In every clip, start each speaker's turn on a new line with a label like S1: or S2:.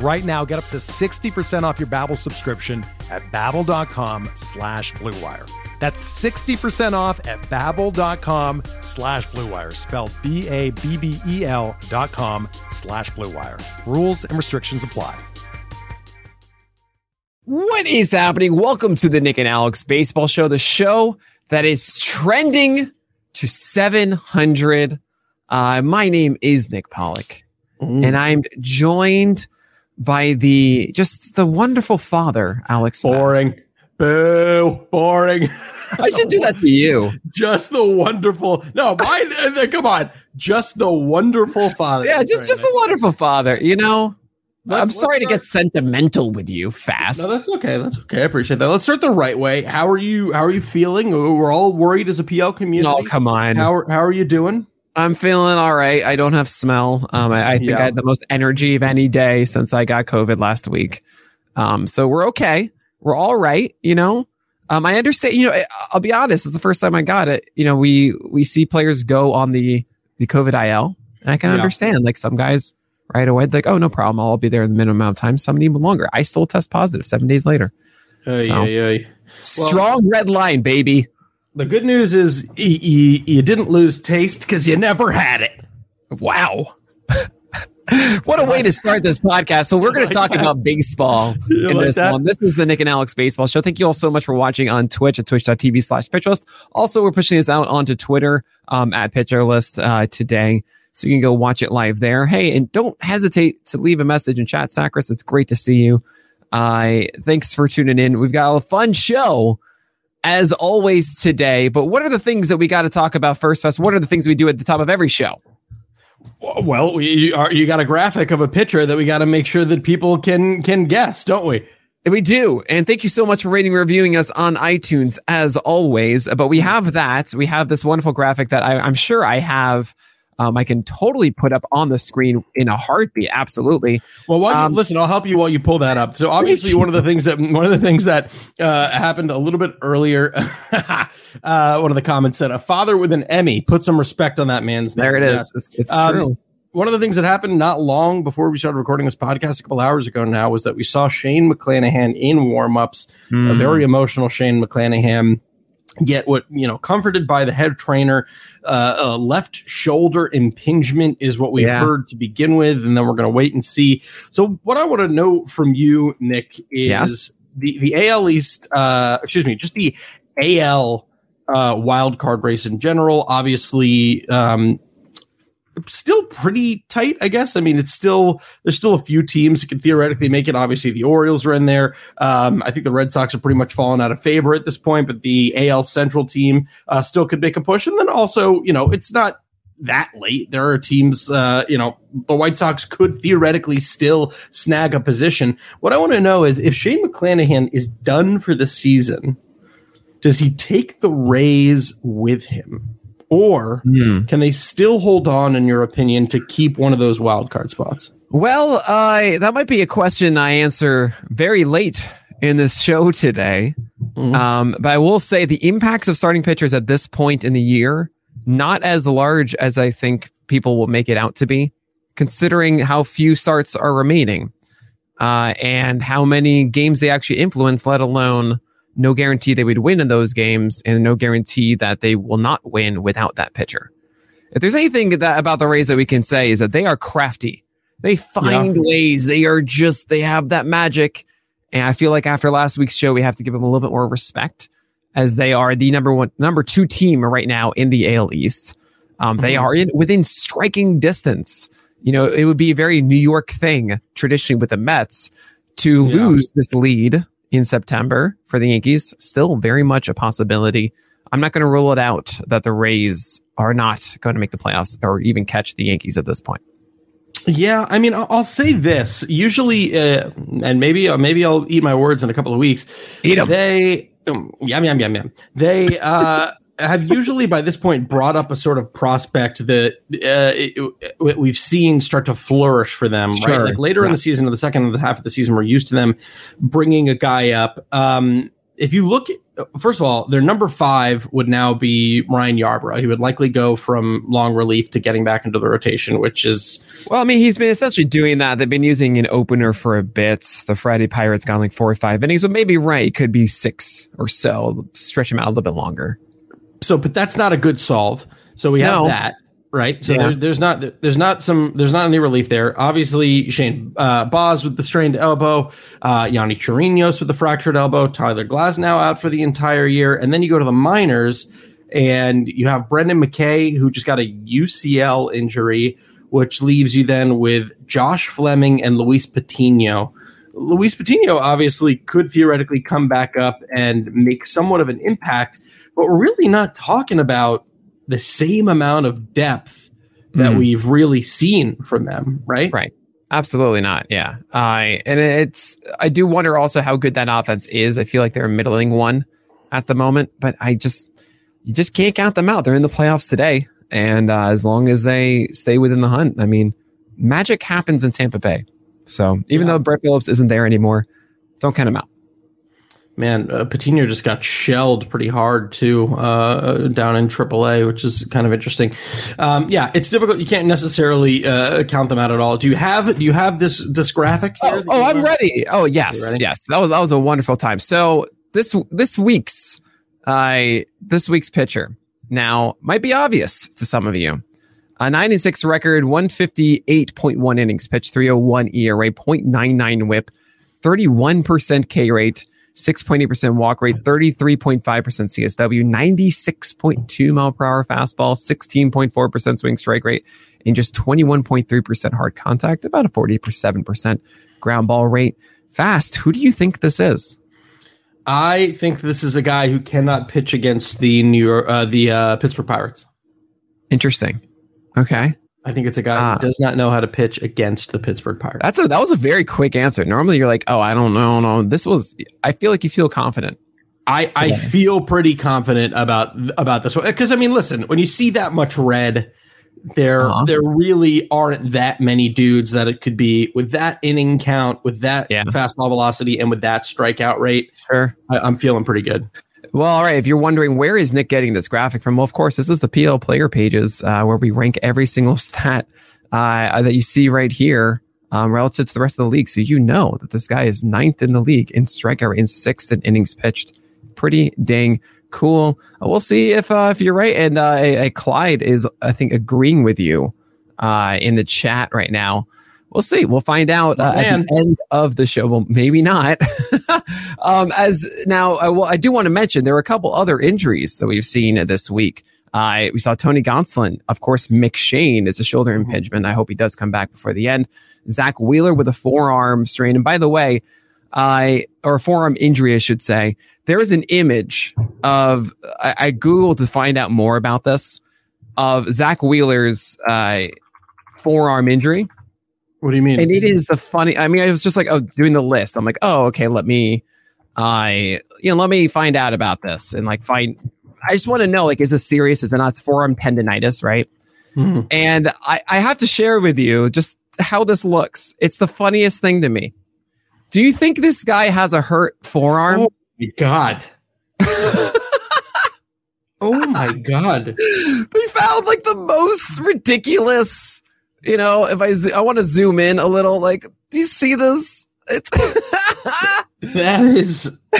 S1: Right now, get up to 60% off your Babbel subscription at babbel.com slash bluewire. That's 60% off at babbel.com slash bluewire, spelled B-A-B-B-E-L dot com slash bluewire. Rules and restrictions apply.
S2: What is happening? Welcome to the Nick and Alex Baseball Show, the show that is trending to 700. Uh, my name is Nick Pollock, and I'm joined by the just the wonderful father, Alex.
S3: Boring. Boo. Boring.
S2: I should do that to you.
S3: just the wonderful. No, mine. uh, come on. Just the wonderful father.
S2: Yeah, just just a wonderful father. You know,
S3: Let's-
S2: I'm sorry to
S3: start-
S2: get sentimental with you fast.
S3: No, that's okay. That's okay. I appreciate that. Let's start the right way. How are you? How are you feeling? We're all worried as a PL community.
S2: oh, come on.
S3: How how are you doing?
S2: I'm feeling all right. I don't have smell. Um, I, I think
S3: Yeah.
S2: I had the most energy of any day since I got COVID last week. Um, so we're okay. We're all right. You know, um, I understand. You know, I'll be honest. It's the first time I got it. You know, we we see players go on the the COVID IL, and I can
S3: Yeah.
S2: understand. Like some guys right away, like, oh, no problem. I'll be there in the minimum amount of time. Some need longer. I still test positive seven days later. So-
S3: yeah, yeah. Well-
S2: Strong red line, baby.
S3: The good news is y- y- you didn't lose taste because you never had it.
S2: Wow. what a way to start this podcast. So we're going to talk about baseball in this one. This is the Nick and Alex Baseball Show. Thank you all so much for watching on Twitch at twitch.tv slash pitcherlist. Also, we're pushing this out onto Twitter um, at pitcherlist uh, today. So you can go watch it live there. Hey, and don't hesitate to leave a message in chat, Sacris. It's great to see you. Uh, thanks for tuning in. We've got a fun show as always today. But what are the things that we got to talk about first, Fest? What are the things we do at the top of every show?
S3: Well, we, you, are, you got a graphic of a picture that we got to make sure that people can can guess, don't we?
S2: We do. And thank you so much for rating reviewing us on iTunes as always. But we have that. We have this wonderful graphic that I, I'm sure I have. Um, I can totally put up on the screen in a heartbeat. Absolutely.
S3: Well, you,
S2: Um,
S3: listen, I'll help you while you pull that up. So obviously, one of the things that one of the things that uh, happened a little bit earlier, uh, one of the comments said, "A father with an Emmy. Put some respect on that man's name."
S2: There it is. It's, it's
S3: Um,
S2: true.
S3: One of the things that happened not long before we started recording this podcast a couple hours ago now was that we saw Shane McClanahan in warmups, a
S2: Mm.
S3: very emotional Shane McClanahan. Get what you know, comforted by the head trainer. Uh, uh, left shoulder impingement is what we
S2: Yeah.
S3: heard to begin with, and then we're going to wait and see. So, what I want to know from you, Nick, is
S2: Yes.
S3: the the AL East. Uh, excuse me, just the AL uh, wild card race in general. Obviously, um, still pretty tight, I guess. I mean, it's still there's still a few teams that can theoretically make it. Obviously, the Orioles are in there. Um, I think the Red Sox are pretty much fallen out of favor at this point, but the AL Central team uh, still could make a push. And then also, you know, it's not that late. There are teams, uh, you know, the White Sox could theoretically still snag a position. What I want to know is if Shane McClanahan is done for the season, does he take the Rays with him? Or
S2: Hmm.
S3: can they still hold on, in your opinion, to keep one of those wild card spots?
S2: Well, uh, that might be a question I answer very late in this show today.
S3: Mhm.
S2: Um, but I will say the impacts of starting pitchers at this point in the year, not as large as I think people will make it out to be, considering how few starts are remaining uh, and how many games they actually influence, let alone no guarantee they would win in those games and no guarantee that they will not win without that pitcher. If there's anything that about the Rays that we can say is that they are crafty. They find ways. They are just they have that magic. And I feel like after last week's show, we have to give them a little bit more respect as they are the number one, number two team right now in the AL East. Um, they
S3: Mhm.
S2: are in, within striking distance. You know, it would be a very New York thing traditionally with the Mets to
S3: Yeah.
S2: lose this lead in September for the Yankees. Still very much a possibility. I'm not going to rule it out that the Rays are not going to make the playoffs or even catch the Yankees at this point.
S3: Yeah, I mean, I'll say this. Usually, uh, and maybe uh, maybe I'll eat my words in a couple of weeks.
S2: Eat 'em.
S3: They, um, yum yum yum yum. They uh, have usually by this point brought up a sort of prospect that uh, it, it- we've seen start to flourish for them. Right, like later in the season, or the second half of the season, we're used to them bringing a guy up. Um, if you look, first of all, their number five would now be Ryan Yarbrough. He would likely go from long relief to getting back into the rotation, which is
S2: Well, I mean, he's been essentially doing that. They've been using an opener for a bit. The Friday Pirates gone like four or five innings, but maybe right could be six or so. Stretch him out a little bit longer.
S3: So but that's not a good solve. So we have
S2: No.
S3: that right? So
S2: Yeah.
S3: there, there's not there's not some there's not any relief there. Obviously shane uh baz with the strained elbow uh yonny chirinos with the fractured elbow tyler glasnow out for the entire year. And then you go to the minors and you have brendan mckay who just got a ucl injury which leaves you then with josh fleming and luis patino. Luis Patino obviously could theoretically come back up and make somewhat of an impact, but we're really not talking about the same amount of depth that
S2: Mm.
S3: we've really seen from them, right?
S2: Right. Absolutely not. Yeah. I and it's I do wonder also how good that offense is. I feel like they're a middling one at the moment, but I just you just can't count them out. They're in the playoffs today, and uh, as long as they stay within the hunt, I mean, magic happens in Tampa Bay. So even
S3: Yeah.
S2: though Brett Phillips isn't there anymore, don't count him out.
S3: Man, uh, Patino just got shelled pretty hard too uh, down in AAA, which is kind of interesting. Um, yeah, it's difficult. You can't necessarily uh, count them out at all. Do you have Do you have this this graphic? Here
S2: Oh, oh I'm ready. Oh yes,
S3: ready?
S2: yes. That was that was a wonderful time. So this this week's uh this week's pitcher now might be obvious to some of you. A nine and six record, one fifty eight point one innings pitched, three hundred one ERA, 0.99 WHIP, thirty one percent K rate. 6.8% walk rate, 33.5% CSW, 96.2 mile per hour fastball, 16.4% swing strike rate, and just 21.3% hard contact, about a 47% ground ball rate. Fast, who do you think this is?
S3: I think this is a guy who cannot pitch against the New York, uh, the uh, Pittsburgh Pirates.
S2: Interesting. Okay.
S3: I think it's a guy
S2: Ah.
S3: who does not know how to pitch against the Pittsburgh Pirates.
S2: That's a that was a very quick answer. Normally you're like, oh, I don't know. No, this was I feel like you feel confident.
S3: I, I feel pretty confident about about this one because I mean, listen, when you see that much red, there
S2: Uh-huh.
S3: there really aren't that many dudes that it could be with that inning count, with that
S2: Yeah.
S3: fastball velocity, and with that strikeout rate.
S2: Sure.
S3: I, I'm feeling pretty good.
S2: Well, all right. If you're wondering where is Nick getting this graphic from, well, of course, this is the PL player pages uh, where we rank every single stat uh, that you see right here um, relative to the rest of the league. So you know that this guy is ninth in the league in strikeout and sixth in innings pitched. Pretty dang cool. Uh, We'll see if uh, if you're right. And uh, Clyde is, I think, agreeing with you uh, in the chat right now. We'll see. We'll find out uh, at the end of the show. Well, maybe not. um, as now, I, well, I do want to mention there are a couple other injuries that we've seen this week. Uh, we saw Tony Gonsolin, of course. McShane is a shoulder
S3: Mhm.
S2: impingement. I hope he does come back before the end. Zach Wheeler with a forearm strain. And by the way, I or a forearm injury, I should say. There is an image of I, I googled to find out more about this of Zach Wheeler's uh, forearm injury
S3: What do you mean?
S2: and it is the funny i mean i was just like oh doing the list i'm like oh okay let me i you know let me find out about this and like find i just want to know like is this serious is it not it's forearm tendonitis right
S3: Mhm.
S2: and i i have to share with you just how this looks it's the funniest thing to me do you think this guy has a hurt forearm
S3: Oh my god. oh my god.
S2: they found like the most ridiculous you know if i zo- i want to zoom in a little like do you see this it's
S3: That is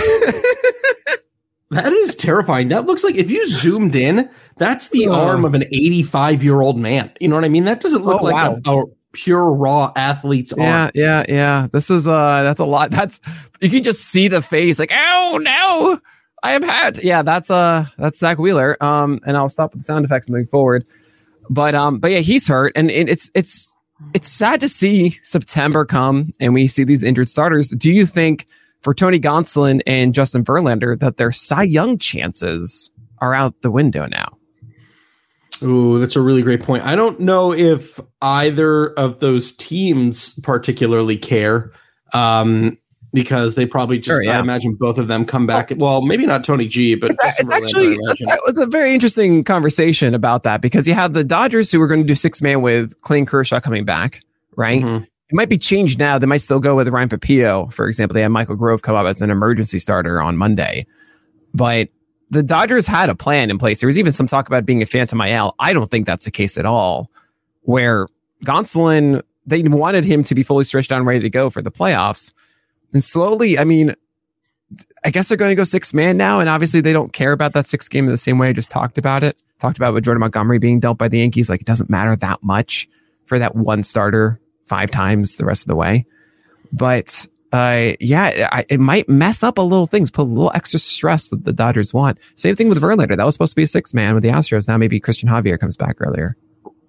S3: that is terrifying. That looks like if you zoomed in, that's the
S2: Ugh.
S3: arm of an 85 year old man. You know what I mean? That doesn't look
S2: Oh,
S3: like
S2: wow.
S3: a, a pure raw athlete's
S2: Yeah,
S3: arm.
S2: yeah, yeah. This is uh that's a lot. That's you can just see the face like, oh no, I am hurt. Yeah, that's uh that's Zach Wheeler. Um, and I'll stop with the sound effects moving forward. But um, but yeah, he's hurt, and it, it's it's it's sad to see September come and we see these injured starters. Do you think for Tony Gonsolin and Justin Verlander that their Cy Young chances are out the window now?
S3: Ooh, that's a really great point. I don't know if either of those teams particularly care. Um, because they probably just, sure, yeah. I imagine both of them come back. Well, maybe not Tony G, but
S2: it's, it's actually it's a very interesting conversation about that because you have the Dodgers who are going to do six man with Clayton Kershaw coming back, right? Mm-hmm. It might be changed now. They might still go with Ryan Pepiot, for example. They have Michael Grove come up as an emergency starter on Monday, but the Dodgers had a plan in place. There was even some talk about being a phantom IL. I don't think that's the case at all. Where Gonsolin, they wanted him to be fully stretched out and ready to go for the playoffs and slowly, I mean, I guess they're going to go six man now. And obviously, they don't care about that six game in the same way I just talked about it. Talked about with Jordan Montgomery being dealt by the Yankees. Like, it doesn't matter that much for that one starter five times the rest of the way. But uh, yeah, I, it might mess up a little things, put a little extra stress that the Dodgers want. Same thing with Verlander. That was supposed to be a six man with the Astros. Now maybe Cristian Javier comes back earlier.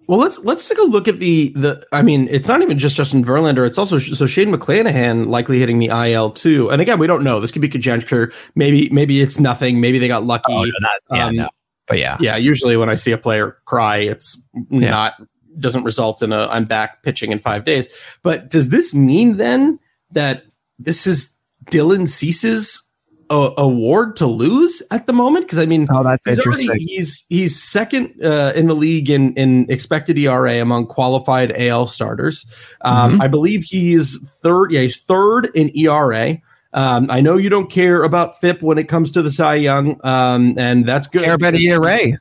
S3: Well, let's let's take a look at the the. I mean, it's not even just Justin Verlander. It's also so Shane McClanahan likely hitting the IL too. And again, we don't know. This could be conjecture. Maybe maybe it's nothing. Maybe they got lucky. Oh,
S2: yeah, um, no. But yeah,
S3: yeah. Usually when I see a player cry, it's yeah. not doesn't result in a I'm back pitching in five days. But does this mean then that this is Dylan Cease's a, award to lose at the moment because I mean,
S2: oh, that's
S3: he's
S2: interesting.
S3: Already, he's he's second uh, in the league in in expected ERA among qualified AL starters. Um, mm-hmm. I believe he's third. Yeah, he's third in ERA. Um, I know you don't care about FIP when it comes to the Cy Young, um, and that's good.
S2: I care about ERA.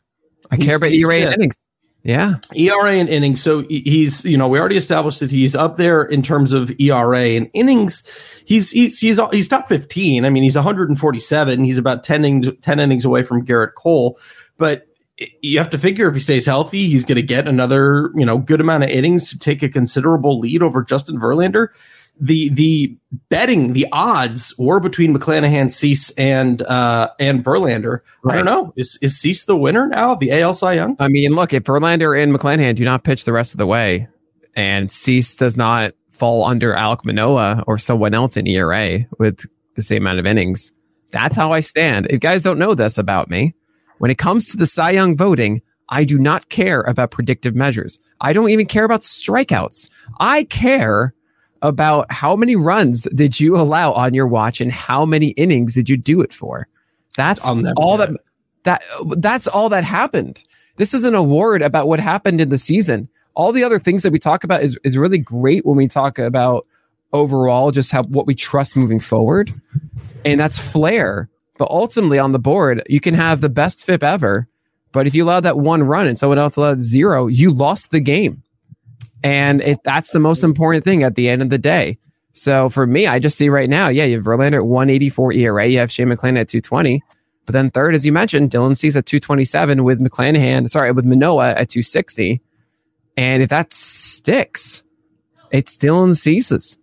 S2: I care about ERA innings. Yeah.
S3: ERA and innings. So he's, you know, we already established that he's up there in terms of ERA and innings. He's he's he's he's top 15. I mean, he's 147. He's about 10 innings, 10 innings away from Gerrit Cole. But you have to figure if he stays healthy, he's going to get another, you know, good amount of innings to take a considerable lead over Justin Verlander the the betting the odds were between McClanahan, Cease, and uh, and Verlander. Right. I don't know. Is is Cease the winner now of the AL Cy Young?
S2: I mean, look, if Verlander and McClanahan do not pitch the rest of the way, and Cease does not fall under Alek Manoah or someone else in ERA with the same amount of innings, that's how I stand. If guys don't know this about me, when it comes to the Cy Young voting, I do not care about predictive measures. I don't even care about strikeouts. I care about how many runs did you allow on your watch and how many innings did you do it for? That's all that, that that's all that happened. This is an award about what happened in the season. All the other things that we talk about is, is really great when we talk about overall just how what we trust moving forward. And that's flair. But ultimately on the board, you can have the best FIP ever. But if you allow that one run and someone else allowed zero, you lost the game. And it, that's the most important thing at the end of the day. So for me, I just see right now, yeah, you have Verlander at 184 ERA, you have Shane McClanahan at 220. But then third, as you mentioned, Dylan Cease at 227 with McClanahan, sorry, with Manoah at 260. And if that sticks, it's Dylan Cease's.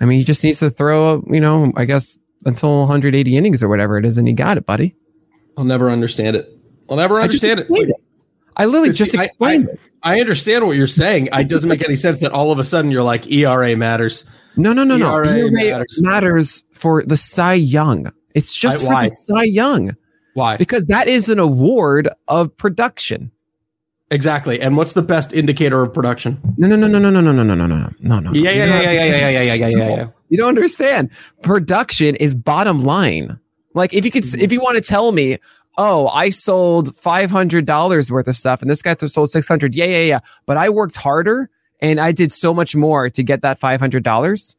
S2: I mean, he just needs to throw, you know, I guess until 180 innings or whatever it is, and he got it, buddy.
S3: I'll never understand it. I'll never understand it. Like, it.
S2: I literally just explained
S3: I, I, I, understand what you're saying. It doesn't make any sense that all of a sudden you're like ERA matters.
S2: No, no, no, no. ERA, ERA matters. matters. for the Cy Young. It's just I, for the Cy Young.
S3: Why?
S2: Because that is an award of production.
S3: Exactly. And what's the best indicator of production?
S2: No, no, no, no, no, no, no, no, no, no, no, no, no.
S3: Yeah, yeah, yeah, yeah, yeah, yeah, yeah, yeah, yeah, yeah.
S2: You don't understand. Production is bottom line. Like if you could, if you want to tell me, oh, I sold $500 worth of stuff and this guy sold 600. Yeah, yeah, yeah. But I worked harder and I did so much more to get that $500.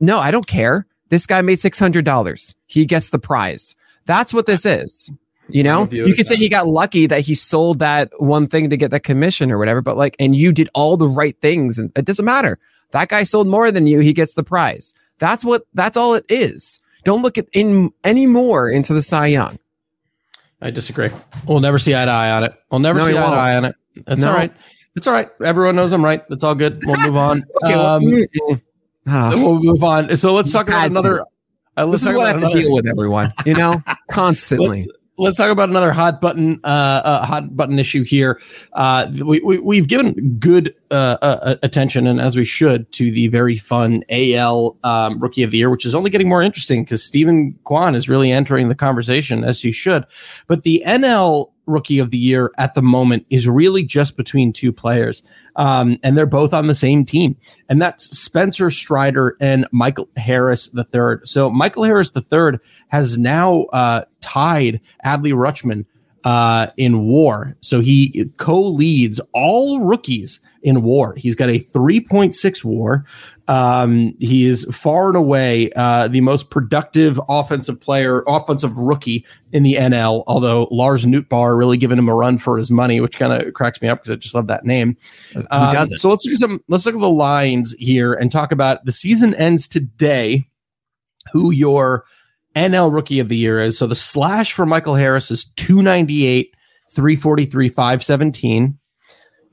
S2: No, I don't care. This guy made $600. He gets the prize. That's what this is. You know, you could say he got lucky that he sold that one thing to get that commission or whatever, but like, and you did all the right things and it doesn't matter. That guy sold more than you. He gets the prize. That's what, that's all it is. Don't look at in any more into the Cy Young.
S3: I disagree. We'll never see eye to eye on it. We'll never no, see eye won't. to eye on it. That's no. all right. It's all right. Everyone knows I'm right. It's all good. We'll move on. okay, um, we'll move on. So let's talk about another.
S2: Uh, this is what I have another. to deal with, everyone. You know, constantly.
S3: Let's, let's talk about another hot button, uh, uh, hot button issue here. Uh, we, we have given good uh, uh, attention, and as we should, to the very fun AL um, Rookie of the Year, which is only getting more interesting because Stephen Kwan is really entering the conversation as he should. But the NL rookie of the year at the moment is really just between two players. Um, and they're both on the same team. And that's Spencer Strider and Michael Harris III. So Michael Harris III has now uh, tied Adley Rutschman uh, in war. So he co leads all rookies in war. He's got a 3.6 war. Um, he is far and away uh, the most productive offensive player, offensive rookie in the NL. Although Lars Nootbaar really giving him a run for his money, which kind of cracks me up because I just love that name. Um, so let's do some. Let's look at the lines here and talk about the season ends today. Who your NL Rookie of the Year is. So the slash for Michael Harris is 298, 343, 517.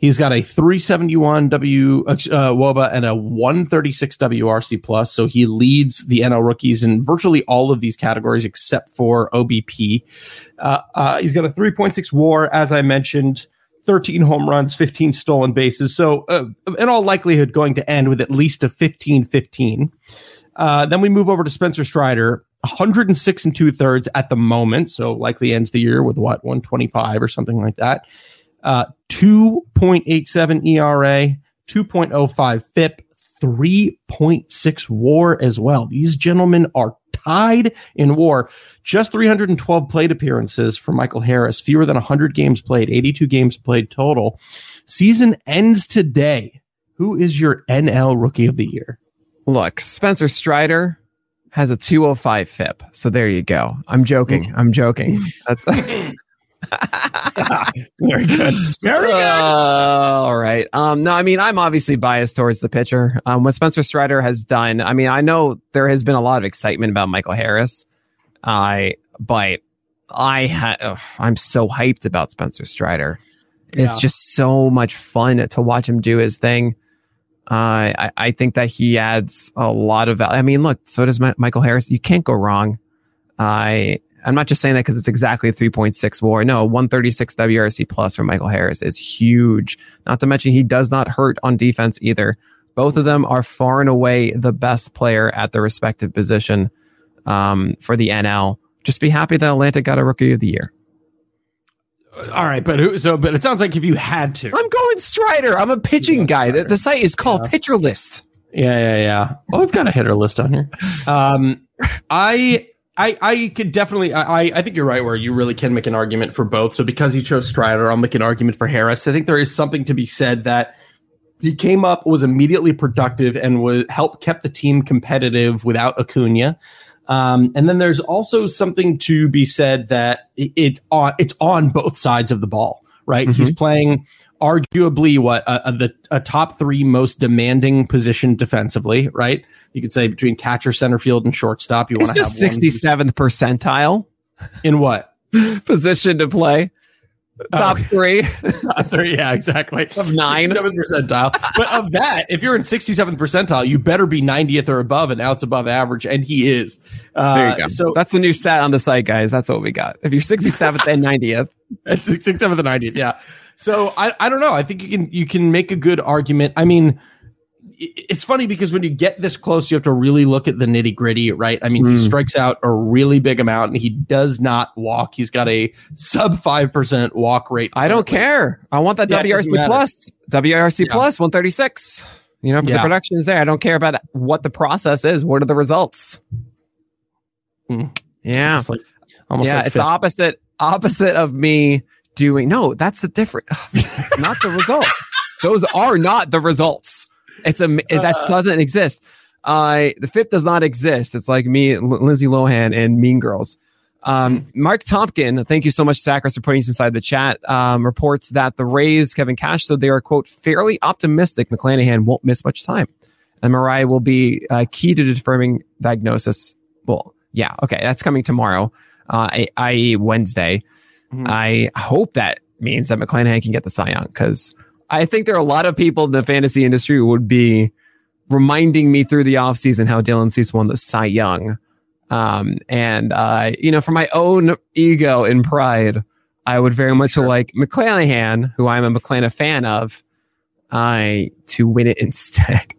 S3: He's got a 371 W uh, WOBA and a 136 WRC plus. So he leads the NL rookies in virtually all of these categories except for OBP. Uh, uh, he's got a 3.6 WAR, as I mentioned. 13 home runs, 15 stolen bases. So, uh, in all likelihood, going to end with at least a 15 15. Uh, then we move over to Spencer Strider, 106 and two thirds at the moment. So likely ends the year with what, 125 or something like that. Uh, 2.87 ERA, 2.05 FIP, 3.6 WAR as well. These gentlemen are tied in WAR. Just 312 plate appearances for Michael Harris, fewer than 100 games played, 82 games played total. Season ends today. Who is your NL Rookie of the Year?
S2: Look, Spencer Strider has a 205 FIP. So there you go. I'm joking. I'm joking. That's
S3: very good. Very good.
S2: Uh, all right. Um, no, I mean, I'm obviously biased towards the pitcher. Um, what Spencer Strider has done, I mean, I know there has been a lot of excitement about Michael Harris. I, but I had, I'm so hyped about Spencer Strider. Yeah. It's just so much fun to watch him do his thing. I, I think that he adds a lot of value. I mean, look, so does Michael Harris. You can't go wrong. I I'm not just saying that because it's exactly a 3.6 WAR. No, 136 WRC plus for Michael Harris is huge. Not to mention he does not hurt on defense either. Both of them are far and away the best player at their respective position um, for the NL. Just be happy that Atlanta got a Rookie of the Year.
S3: All right, but who, so but it sounds like if you had to,
S2: I'm going Strider. I'm a pitching guy. The, the, site is called yeah. Pitcher List.
S3: Yeah, yeah, yeah. Oh, I've got a hitter list on here. Um, I I, I could definitely I, I think you're right where you really can make an argument for both. So because you chose Strider, I'll make an argument for Harris. I think there is something to be said that he came up, was immediately productive, and was helped kept the team competitive without Acuna. Um, and then there's also something to be said that it, it on it's on both sides of the ball, right? Mm-hmm. He's playing arguably what uh, uh, the a top three most demanding position defensively, right? You could say between catcher, center field, and shortstop. You want to have
S2: sixty seventh percentile
S3: in what
S2: position to play? Top oh. three.
S3: Top three, yeah, exactly.
S2: Of nine.
S3: Seventh percentile. but of that, if you're in 67th percentile, you better be 90th or above, and now it's above average, and he is.
S2: Uh, there you go. So that's the new stat on the site, guys. That's what we got. If you're 67th and 90th.
S3: 67th and 90th, yeah. So I, I don't know. I think you can you can make a good argument. I mean, it's funny because when you get this close, you have to really look at the nitty gritty, right? I mean, mm. he strikes out a really big amount and he does not walk. He's got a sub 5% walk rate.
S2: I don't care. I want that yeah, WRC plus, WRC yeah. plus 136. You know, yeah. the production is there. I don't care about what the process is. What are the results? Mm. Yeah. Almost like, almost yeah. Like it's the opposite, opposite of me doing. No, that's the different. not the result. Those are not the results. It's a that uh. doesn't exist. Uh, the fit does not exist. It's like me, L- Lindsay Lohan, and Mean Girls. Um. Mark Topkin, thank you so much, Sacris, for putting us inside the chat. Um, reports that the Rays, Kevin Cash said they are quote fairly optimistic. McClanahan won't miss much time, and MRI will be uh, key to determining diagnosis. Well, yeah, okay, that's coming tomorrow, uh, i.e., Wednesday. Mm-hmm. I hope that means that McClanahan can get the Cy Young because I think there are a lot of people in the fantasy industry who would be reminding me through the offseason how Dylan Cease won the Cy Young. Um, and uh, you know, for my own ego and pride, I would very much sure. like McClanahan, who I'm a McClanahan fan of, I to win it instead.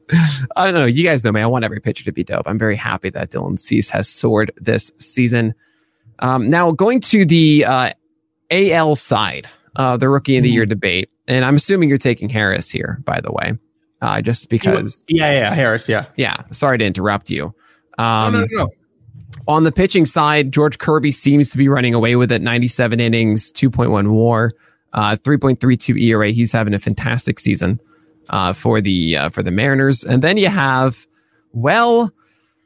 S2: I don't know. You guys know me. I want every pitcher to be dope. I'm very happy that Dylan Cease has soared this season. Um, now going to the uh, AL side, uh, the rookie of the year mm-hmm. debate, and I'm assuming you're taking Harris here, by the way, uh, just because.
S3: Yeah, yeah, Harris. Yeah,
S2: yeah. Sorry to interrupt you. Um, no, no, no. On the pitching side, George Kirby seems to be running away with it. 97 innings, 2.1 WAR, uh, 3.32 ERA. He's having a fantastic season uh, for the uh, for the Mariners. And then you have, well,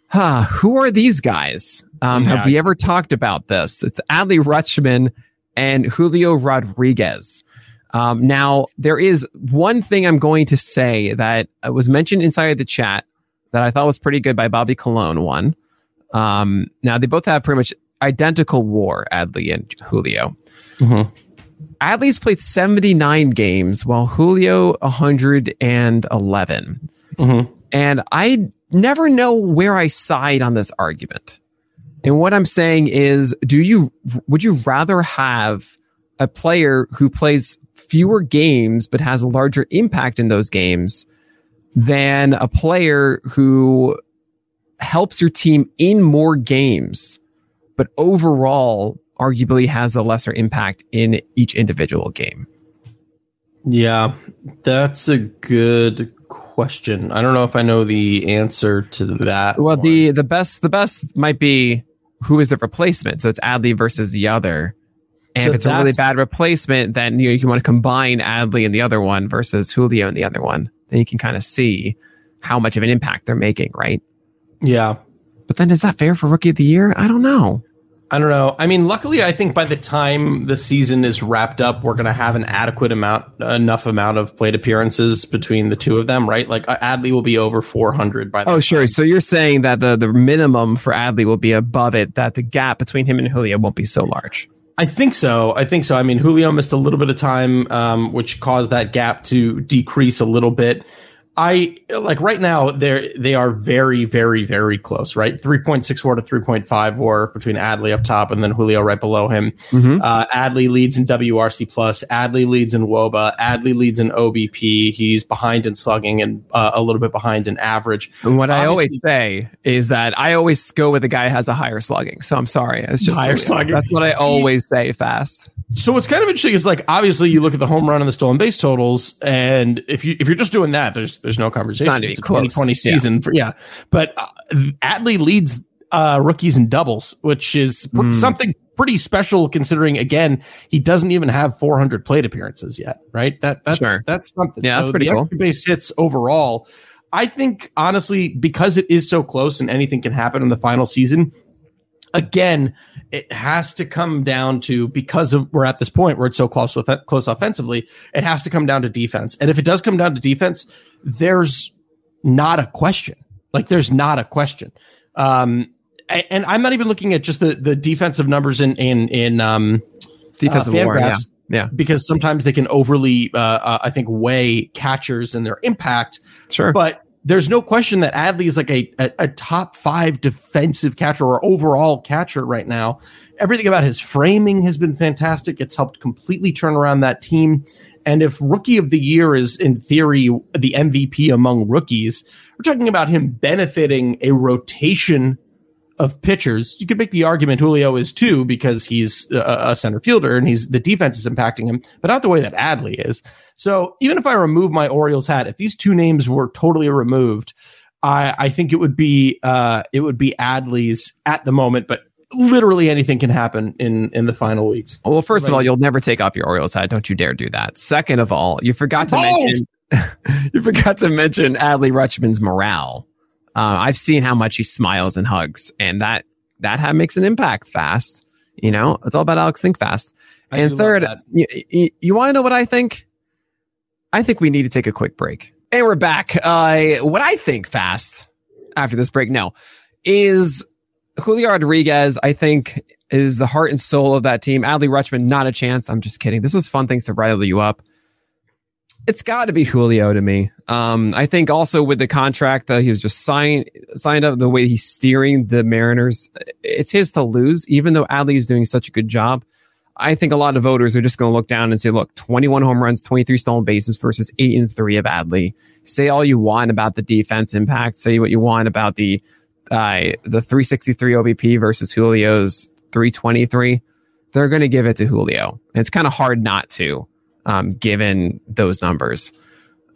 S2: huh, who are these guys? Um, yeah. Have we ever talked about this? It's Adley Rutschman and Julio Rodriguez. Um, now, there is one thing I'm going to say that was mentioned inside of the chat that I thought was pretty good by Bobby Cologne. One. Um, now, they both have pretty much identical war, Adley and Julio. Mm-hmm. Adley's played 79 games while Julio 111. Mm-hmm. And I never know where I side on this argument. And what I'm saying is, do you would you rather have a player who plays fewer games but has a larger impact in those games than a player who helps your team in more games, but overall arguably has a lesser impact in each individual game?
S3: Yeah, that's a good question. I don't know if I know the answer to that.
S2: Well, one. the the best the best might be who is the replacement. So it's Adley versus the other. And so if it's a really bad replacement, then you, know, you want to combine Adley and the other one versus Julio and the other one. Then you can kind of see how much of an impact they're making, right?
S3: Yeah.
S2: But then is that fair for rookie of the year? I don't know.
S3: I don't know. I mean, luckily, I think by the time the season is wrapped up, we're going to have an adequate amount, enough amount of plate appearances between the two of them, right? Like uh, Adley will be over 400 by.
S2: Oh,
S3: time.
S2: sure. So you're saying that the the minimum for Adley will be above it, that the gap between him and Julio won't be so large.
S3: I think so. I think so. I mean, Julio missed a little bit of time, um, which caused that gap to decrease a little bit. I like right now they're they are very very very close right? 3.6 war to 3.5 war between Adley up top and then Julio right below him. Mm-hmm. uh, Adley leads in WRC plus. Adley leads in WOBA Adley leads in OBP he's behind in slugging and uh, a little bit behind in average.
S2: And what Obviously, I always say is that I always go with the guy who has a higher slugging so I'm sorry. It's just higher slugging. That's what I always say fast
S3: so what's kind of interesting is like obviously you look at the home run and the stolen base totals, and if you if you're just doing that, there's there's no conversation. It's, it's a 2020 season yeah. for yeah. But uh, Adley leads uh, rookies in doubles, which is mm. something pretty special considering again he doesn't even have 400 plate appearances yet. Right? That that's sure. that's something.
S2: Yeah, so that's pretty cool.
S3: Base hits overall. I think honestly because it is so close and anything can happen in the final season again, it has to come down to because of we're at this point where it's so close with close offensively, it has to come down to defense. And if it does come down to defense, there's not a question. Like there's not a question. Um, and I'm not even looking at just the the defensive numbers in in in um,
S2: defensive uh, war, yeah. yeah,
S3: because sometimes they can overly, uh, uh, I think, weigh catchers and their impact.
S2: Sure,
S3: but there's no question that Adley is like a, a, a, top five defensive catcher or overall catcher right now. Everything about his framing has been fantastic. It's helped completely turn around that team. And if rookie of the year is in theory the MVP among rookies, we're talking about him benefiting a rotation of pitchers. You could make the argument Julio is too because he's a, a center fielder and he's the defense is impacting him, but not the way that Adley is. So even if I remove my Orioles hat, if these two names were totally removed, I, I think it would be uh, it would be Adley's at the moment, but literally anything can happen in in the final weeks.
S2: Well, first of all, you'll never take off your Orioles hat. Don't you dare do that. Second of all, you forgot to mention you forgot to mention Adley Rutschman's morale. Uh, I've seen how much he smiles and hugs, and that that makes an impact fast. You know, it's all about Alex Think fast. I and third, you, you, you want to know what I think? I think we need to take a quick break. And we're back. Uh, what I think fast after this break now is Julio Rodriguez, I think, is the heart and soul of that team. Adley Rutschman, not a chance. I'm just kidding. This is fun things to rile you up. It's got to be Julio to me. Um, I think also with the contract that he was just signed signed up, the way he's steering the Mariners, it's his to lose. Even though Adley is doing such a good job, I think a lot of voters are just going to look down and say, "Look, 21 home runs, 23 stolen bases versus eight and three of Adley." Say all you want about the defense impact. Say what you want about the uh, the 363 OBP versus Julio's 323. They're going to give it to Julio. It's kind of hard not to um, given those numbers.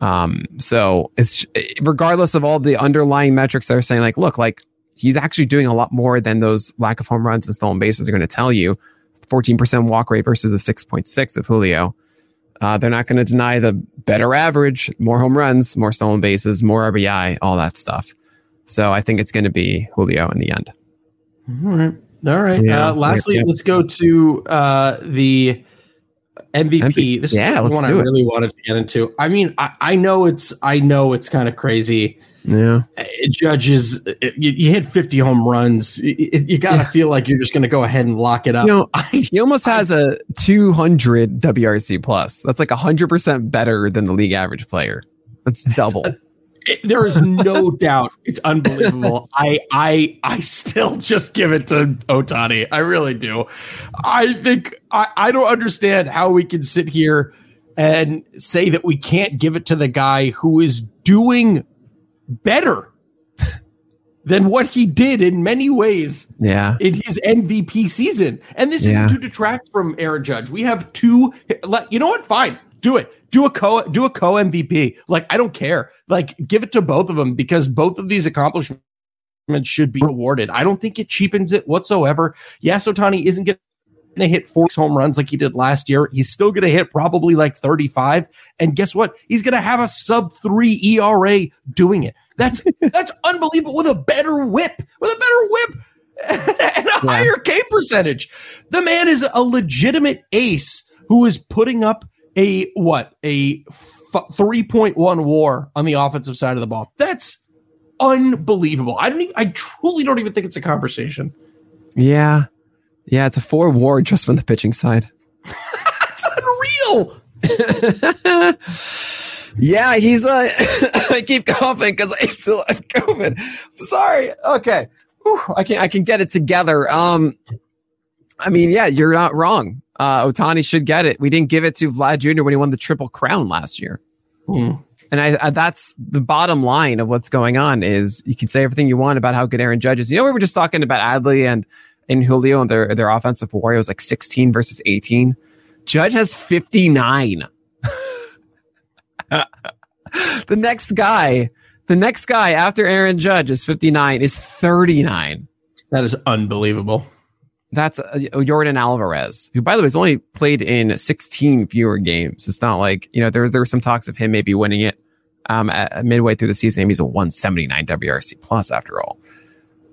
S2: Um, so it's regardless of all the underlying metrics they're saying, like, look, like he's actually doing a lot more than those lack of home runs and stolen bases are going to tell you. 14% walk rate versus the 6.6 of Julio. Uh, they're not going to deny the better average, more home runs, more stolen bases, more RBI, all that stuff. So I think it's going to be Julio in the end.
S3: All right. All right. Yeah, uh, lastly, yeah. let's go to uh, the MVP. MVP. This
S2: yeah,
S3: is the one I really wanted to get into. I mean, I, I know it's I know it's kind of crazy.
S2: Yeah,
S3: it judges. It, you, you, hit fifty home runs. It, you got to yeah. feel like you're just going to go ahead and lock it up.
S2: You know, he almost has a two hundred WRC plus. That's like hundred percent better than the league average player. That's double.
S3: There is no doubt it's unbelievable. I I I still just give it to Ohtani. I really do. I think I, I don't understand how we can sit here and say that we can't give it to the guy who is doing better than what he did in many ways
S2: yeah.
S3: in his MVP season. And this yeah. isn't to detract from Aaron Judge. We have two you know what? Fine. Do it. Do a co do a co MVP. Like I don't care. Like give it to both of them because both of these accomplishments should be rewarded. I don't think it cheapens it whatsoever. Yes, Ohtani isn't going to hit four home runs like he did last year. He's still going to hit probably like 35. And guess what? He's going to have a sub three ERA doing it. That's that's unbelievable with a better whip, with a better whip and a yeah. higher K percentage. The man is a legitimate ace who is putting up a what a f- 3.1 war on the offensive side of the ball. That's unbelievable. I don't even, I truly don't even think it's a conversation.
S2: Yeah. Yeah, it's a four war just from the pitching side.
S3: it's unreal.
S2: yeah, he's uh I keep coughing because I still have COVID. Sorry. Okay. Whew, I can I can get it together. Um I mean, yeah, you're not wrong uh, Ohtani should get it. We didn't give it to Vlad Jr. when he won the Triple Crown last year. Hmm. And I, I, that's the bottom line of what's going on is you can say everything you want about how good Aaron Judge is. You know, we were just talking about Adley and, and Julio and their, their offensive war. It was like 16 versus 18. Judge has 59. the next guy, the next guy after Aaron Judge is 59 is 39.
S3: That is unbelievable.
S2: That's uh, Yordan Alvarez, who, by the way, has only played in 16 fewer games. It's not like, you know, there, there were some talks of him maybe winning it um, at, midway through the season. Maybe He's a 179 WRC plus after all.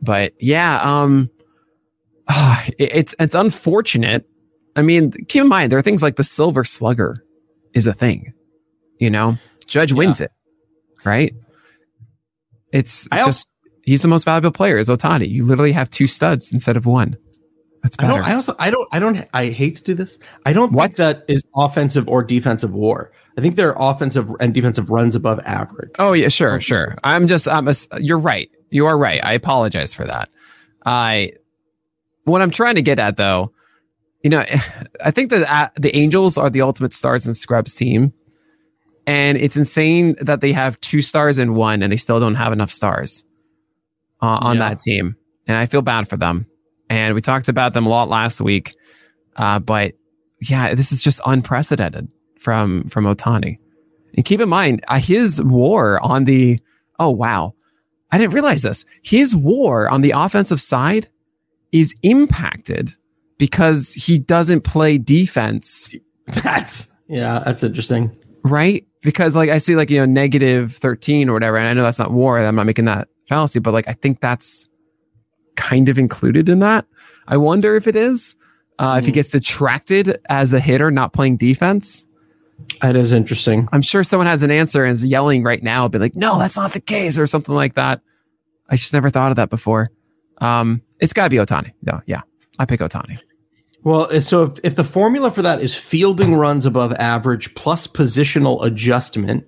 S2: But yeah, um, uh, it, it's, it's unfortunate. I mean, keep in mind, there are things like the silver slugger is a thing, you know, Judge yeah. wins it, right? It's I just, also, he's the most valuable player is Ohtani. You literally have two studs instead of one. That's better.
S3: I don't. I also. I don't. I don't. I hate to do this. I don't what? think that is offensive or defensive war. I think they're offensive and defensive runs above average.
S2: Oh yeah, sure, sure. I'm just. I'm. A, you're right. You are right. I apologize for that. I. What I'm trying to get at though, you know, I think that uh, the Angels are the ultimate stars and scrubs team, and it's insane that they have two stars in one, and they still don't have enough stars uh, on yeah. that team, and I feel bad for them and we talked about them a lot last week. Uh, but yeah, this is just unprecedented from from Ohtani. And keep in mind, uh, his war on the oh wow, I didn't realize this. His war on the offensive side is impacted because he doesn't play defense.
S3: That's yeah, that's interesting,
S2: right? Because like I see like you know negative thirteen or whatever, and I know that's not war. I'm not making that fallacy, but like I think that's kind of included in that. I wonder if it is. Uh, mm. If he hmm. gets detracted as a hitter, not playing defense.
S3: That is interesting.
S2: I'm sure someone has an answer and is yelling right now, be like, no, that's not the case, or something like that. I just never thought of that before. Um, it's got to be Ohtani. No, yeah, I pick Ohtani.
S3: Well, so if, if the formula for that is fielding runs above average plus positional adjustment,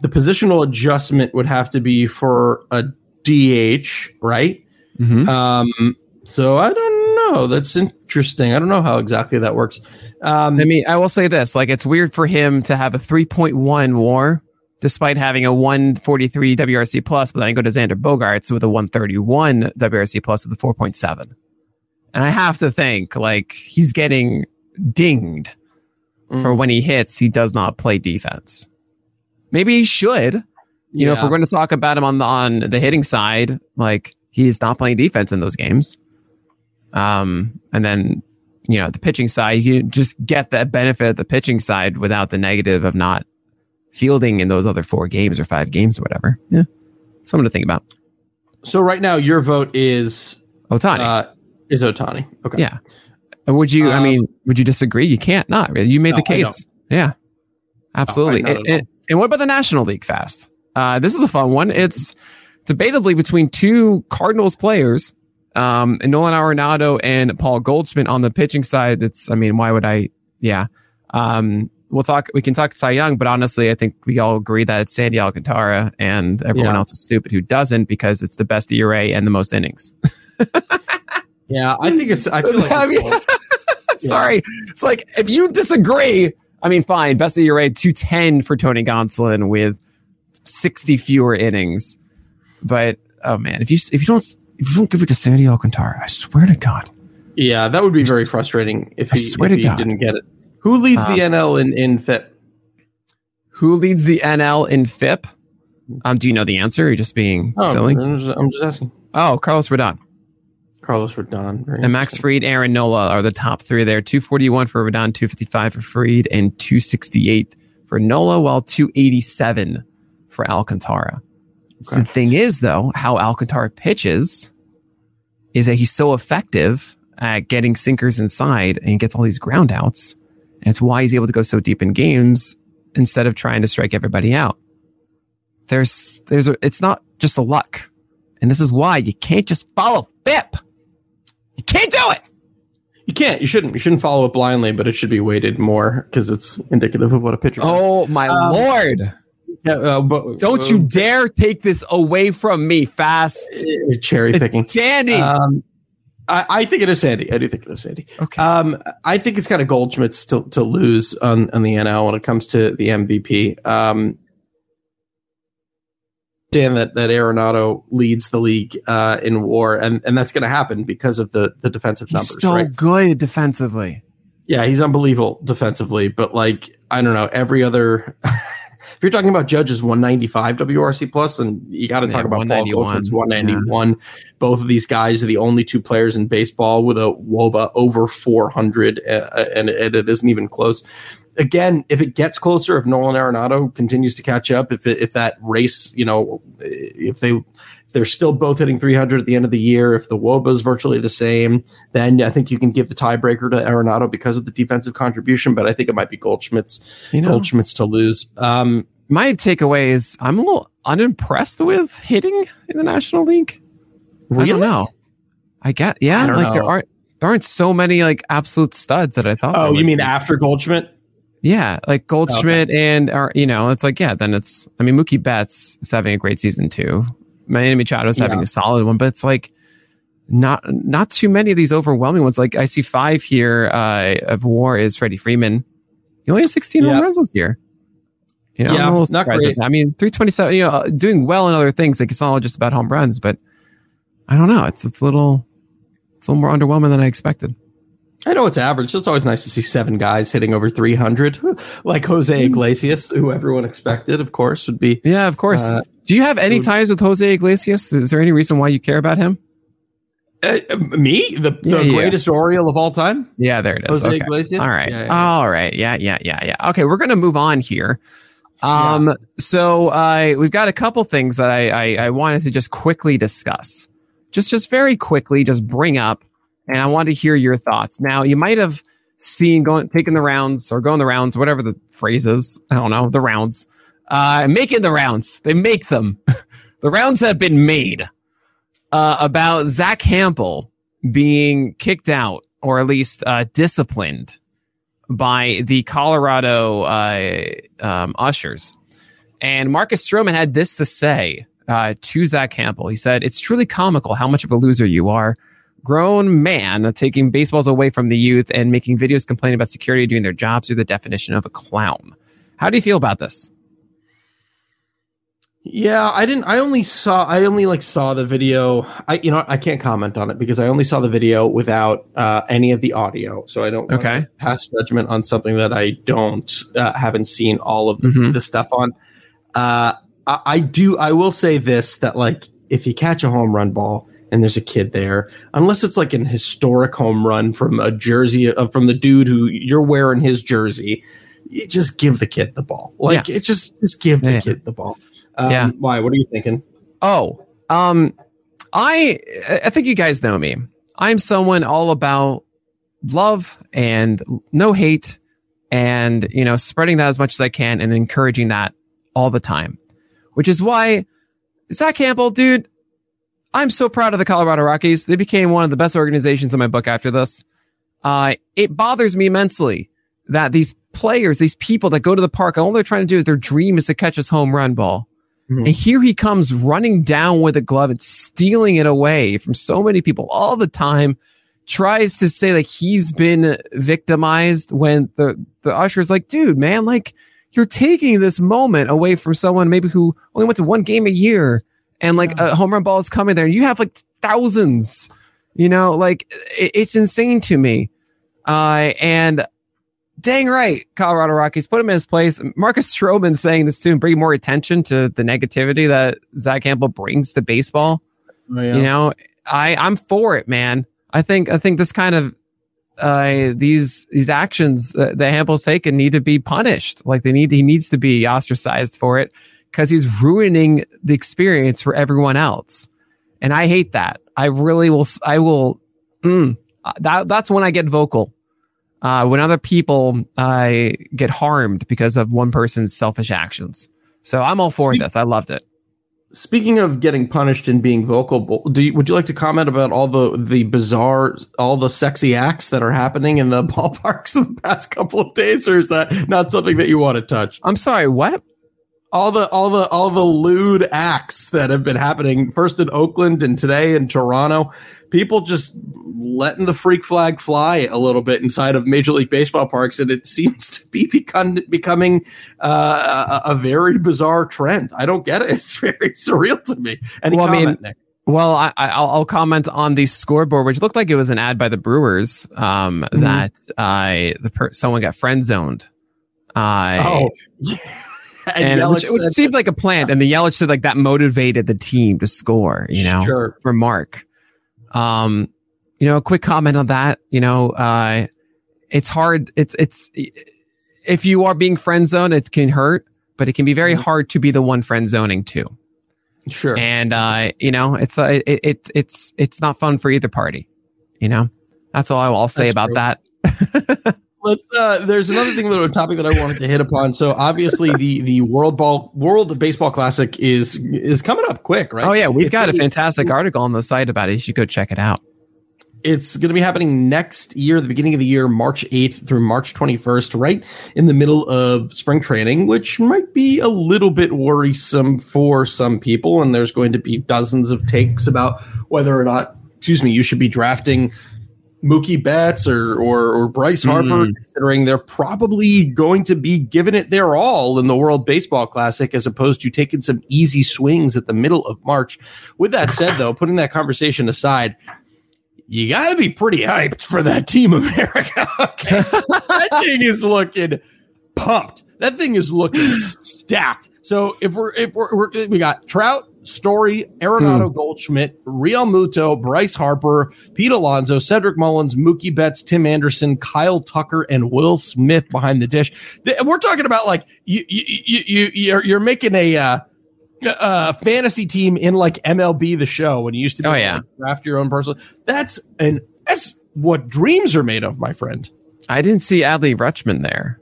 S3: the positional adjustment would have to be for a DH, right?
S2: Mhm.
S3: Um, so I don't know. That's interesting. I don't know how exactly that works. Um,
S2: I mean, I will say this: like, it's weird for him to have a 3.1 WAR despite having a 143 WRC plus, but then I go to Xander Bogaerts with a 131 WRC plus with a 4.7, and I have to think like he's getting dinged for
S3: Mm.
S2: when he hits. He does not play defense. Maybe he should. You know, if we're going to talk about him on the on the hitting side, like he's not playing defense in those games. Um, and then you know the pitching side, you just get that benefit of the pitching side without the negative of not fielding in those other four games or five games or whatever. Yeah, something to think about.
S3: so right now your vote is
S2: Ohtani,
S3: uh, is Ohtani. Okay.
S2: yeah. And would you? I
S3: Um,
S2: mean, would you disagree? You can't. Not you made
S3: No,
S2: the case. Yeah, absolutely.
S3: at
S2: and, and- and what about the National League Fast? Uh, this is a fun one. It's debatably between two Cardinals players, um, and Nolan Arenado and Paul Goldschmidt on the pitching side. That's, I mean, why would I? Yeah. Um, we'll talk, we can talk Cy Young, but honestly, I think we all agree that it's Sandy Alcantara and everyone
S3: Yeah.
S2: else is stupid who doesn't because it's the best ERA and the most innings.
S3: Yeah, I think it's. I feel like
S2: I mean-. Sorry. It's like, if you disagree, I mean, fine. Best ERA 210 for Tony Gonsolin with 60 fewer innings. But, oh man, if you, if you don't, if you don't give it to Sandy Alcantara, I swear to God.
S3: Yeah, that would be very frustrating if
S2: I
S3: he,
S2: swear
S3: if
S2: to
S3: he
S2: God.
S3: didn't get it. Who leads the
S2: Um,
S3: NL in in FIP?
S2: Who leads the NL in FIP? Um, do you know the answer? You're just being
S3: Oh,
S2: silly.
S3: I'm just, I'm just asking.
S2: Oh, Carlos Rodon.
S3: Carlos Rodon.
S2: And Max. Fried, Aaron Nola are the top three there. 241 for Rodon, 255 for Fried, and 268 for Nola, while 287 for Alcantara. So
S3: Okay.
S2: the thing is, though, how Alcantara pitches is that he's so effective at getting sinkers inside and gets all these ground outs. And it's why he's able to go so deep in games instead of trying to strike everybody out. There's, there's, a, it's not just a luck. And this is why you can't just follow FIP. You can't do it.
S3: You can't. You shouldn't. You shouldn't follow it blindly, but it should be weighted more because it's indicative of what a pitcher. does.
S2: Oh my
S3: Um,
S2: lord!
S3: Uh, but
S2: Don't you dare take this away from me, fast.
S3: uh, cherry picking?
S2: It's Sandy.
S3: Um, I, I think it is Sandy. I do think it is Sandy.
S2: okay.
S3: Um, I think it's kind of Goldschmidt's to, to lose on, on the NL when it comes to the MVP. Um, Dan, that that Arenado leads the league uh, in WAR, and and that's going to happen because of the the defensive
S2: He's
S3: numbers,
S2: so
S3: right?
S2: good defensively.
S3: Yeah, he's unbelievable defensively, but like I don't know, every other. if you're talking about Judge's 195 WRC plus, then you got to talk about Paul
S2: 191.
S3: Goldschmidt's 191. Both of these guys are the only two players in baseball with a WOBA over 400, uh, and, and it isn't even close. Again, if it gets closer, if Nolan Arenado continues to catch up, if it, if that race, you know, if they they're still both hitting 300 at the end of the year, if the WOBA is virtually the same, then I think you can give the tiebreaker to Arenado because of the defensive contribution. But I think it might be Goldschmidt's
S2: You know,
S3: Goldschmidt's to lose. Um,
S2: my takeaway is I'm a little unimpressed with hitting in the National League. I don't know. I get yeah,
S3: I don't
S2: like there aren't there aren't so many like absolute studs that I thought.
S3: Oh, you mean
S2: be.
S3: after Goldschmidt?
S2: Yeah, like Goldschmidt and or you know, it's like yeah, then it's I mean Mookie Betts is having a great season too. Manny Machado's having
S3: Yeah.
S2: Having a solid one, but it's like not not too many of these overwhelming ones. Like I see five here uh, of War is Freddie Freeman. He only has 16
S3: Yeah.
S2: home runs this year. You know,
S3: Yeah,
S2: I'm a
S3: not great.
S2: I mean, 327. You know, uh, doing well in other things. Like it's not all just about home runs, but I don't know. It's it's a little it's a little more underwhelming than I expected.
S3: I know it's average. It's always nice to see seven guys hitting over 300, like Jose Iglesias, who everyone expected, of course, would be.
S2: Yeah, of course.
S3: Uh,
S2: Do you have any
S3: would-
S2: ties with Jose Iglesias? Is there any reason why you care about him?
S3: Uh, me, the, the
S2: Yeah,
S3: greatest Oriole of all time,
S2: Yeah, there it is.
S3: Jose
S2: Okay.
S3: Iglesias.
S2: All right.
S3: Yeah, yeah.
S2: All right. Yeah, yeah, yeah, yeah. Okay, we're gonna move on here. Um, so uh, we've got a couple things that I, I I wanted to just quickly discuss. Just just very quickly, just bring up, and I want to hear your thoughts. Now, you might have seen going taking the rounds or going the rounds, whatever the phrase is. I don't know, the rounds. Uh making the rounds. They make them. the rounds have been made uh, about Zach Hample being kicked out or at least uh, disciplined by the Colorado uh, um, ushers. And Marcus Stroman had this to say uh, to Zach Hample. He said, It's truly comical how much of a loser you are. Grown man taking baseballs away from the youth and making videos complaining about security doing their jobs are the definition of a clown. How do you feel about this?
S3: Yeah, I didn't. I only saw. I only like saw the video. I, you know, I can't comment on it because I only saw the video without uh, any of the audio. So I don't.
S2: Okay.
S3: Pass judgment on something that I don't uh, haven't seen all of the,
S2: Mhm.
S3: the stuff on. Uh, I, I do. I will say this: that like, if you catch a home run ball and there's a kid there, unless it's like an historic home run from a jersey uh, from the dude who you're wearing his jersey, you just give the kid the ball. Like, it just just give the
S2: Yeah.
S3: kid the ball. Um,
S2: Yeah.
S3: Why? What are you thinking?
S2: Oh, um, I I think you guys know me. I'm someone all about love and no hate, and you know, spreading that as much as I can and encouraging that all the time. Which is why Zach Hample, dude, I'm so proud of the Colorado Rockies. They became one of the best organizations in my book after this. Uh, it bothers me immensely that these players, these people that go to the park, all they're trying to do is their dream is to catch this home run ball.
S3: Mhm.
S2: And here he comes running down with a glove and stealing it away from so many people all the time. Tries to say like he's been victimized when the, the usher's like, dude, man, like you're taking this moment away from someone maybe who only went to one game a year and like a home run ball is coming there and you have like thousands, you know, like it, it's insane to me. Uh, and dang right, Colorado Rockies put him in his place. Marcus Stroman saying this to him, bring more attention to the negativity that Zach Hample brings to baseball.
S3: Oh, yeah.
S2: You know, I I'm for it, man. I think I think this kind of uh, these these actions that, that Hample's taken need to be punished. Like they need he needs to be ostracized for it because he's ruining the experience for everyone else. And I hate that. I really will. I will. Mm, that that's when I get vocal. Uh, when other people uh, get harmed because of one person's selfish actions. So I'm all for
S3: Speak-
S2: this. I loved it.
S3: Speaking of getting punished and being vocal, do you, would you like to comment about all the the bizarre, all the sexy acts that are happening in the ballparks in the past couple of days, or is that not something that you want to touch?
S2: I'm sorry. What?
S3: All the all the all the lewd acts that have been happening first in Oakland and today in Toronto, people just letting the freak flag fly a little bit inside of Major League Baseball parks, and it seems to be become, becoming uh, a, a very bizarre trend. I don't get it; it's very surreal to me. Any
S2: Well, I mean,
S3: comment, Nick?
S2: Well, I, I- I'll, I'll comment on the scoreboard, which looked like it was an ad by the Brewers. Um,
S3: Mhm.
S2: that uh, the per- someone got friend zoned. Uh,
S3: Oh,
S2: and which, which
S3: said-
S2: seemed like a plant, and the Yelich said like that motivated the team to score. You know,
S3: sure.
S2: for Mark. Um, you know, a quick comment on that. You know, uh, it's hard. It's it's if you are being friend zoned, it can hurt, but it can be very
S3: Mhm.
S2: hard to be the one friend zoning too.
S3: Sure.
S2: And uh, you know, it's uh, it, it it's it's not fun for either party. You know, that's all I will say
S3: That's
S2: about
S3: true.
S2: that.
S3: Let's. Uh, there's another thing, that a topic that I wanted to hit upon. So obviously, the the World Ball World Baseball Classic is is coming up quick, right?
S2: Oh yeah, we've
S3: It's
S2: got a
S3: be-
S2: fantastic article on the site about it. You should go check it out.
S3: It's going to be happening next year, the beginning of the year, March 8th through March 21st, right in the middle of spring training, which might be a little bit worrisome for some people. And there's going to be dozens of takes about whether or not, excuse me, you should be drafting Mookie Betts or or, or Bryce Harper,
S2: Mm.
S3: considering they're probably going to be giving it their all in the World Baseball Classic, as opposed to taking some easy swings at the middle of March. With that said, though, putting that conversation aside, you got to be pretty hyped for that Team America. That thing is looking pumped. That thing is looking stacked. So if we're if we're, we're we got Trout, Story, Arenado, Goldschmidt, Realmuto, Bryce Harper, Pete Alonso, Cedric Mullins, Mookie Betts, Tim Anderson, Kyle Tucker, and Will Smith behind the dish. We're talking about like you you you, you you're, you're making a. Uh, uh fantasy team in like MLB the show when you used to be
S2: Oh, yeah.
S3: like, draft your own person. That's an that's what dreams are made of, my friend.
S2: I didn't see Adley Rutschman there.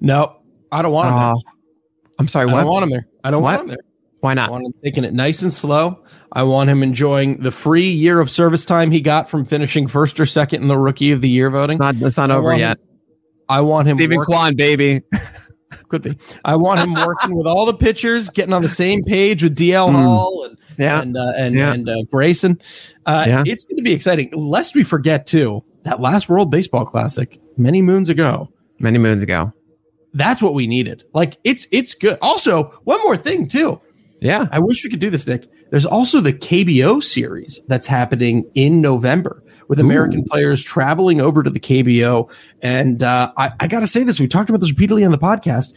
S3: No, I don't want him there.
S2: Oh, I'm sorry.
S3: I don't want him there. I don't
S2: What?
S3: want him there.
S2: Why not?
S3: I want him taking it nice and slow. I want him enjoying the free year of service time he got from finishing first or second in the rookie of the year voting.
S2: Not it's not
S3: I
S2: over yet.
S3: I want him
S2: Steven
S3: working-
S2: Kwan, baby.
S3: could be. I want him working with all the pitchers, getting on the same page with DL
S2: Mm.
S3: Hall and
S2: Yeah.
S3: and uh, and,
S2: Yeah.
S3: and uh, Grayson. Uh,
S2: Yeah.
S3: It's going to be exciting. Lest we forget too that last World Baseball Classic many moons ago.
S2: Many moons ago.
S3: That's what we needed. Like it's it's good. Also, one more thing too.
S2: Yeah.
S3: I wish we could do this, Nick. There's also the KBO series that's happening in November with American players traveling over to the KBO. And uh, I, I got to say this, we talked about this repeatedly on the podcast.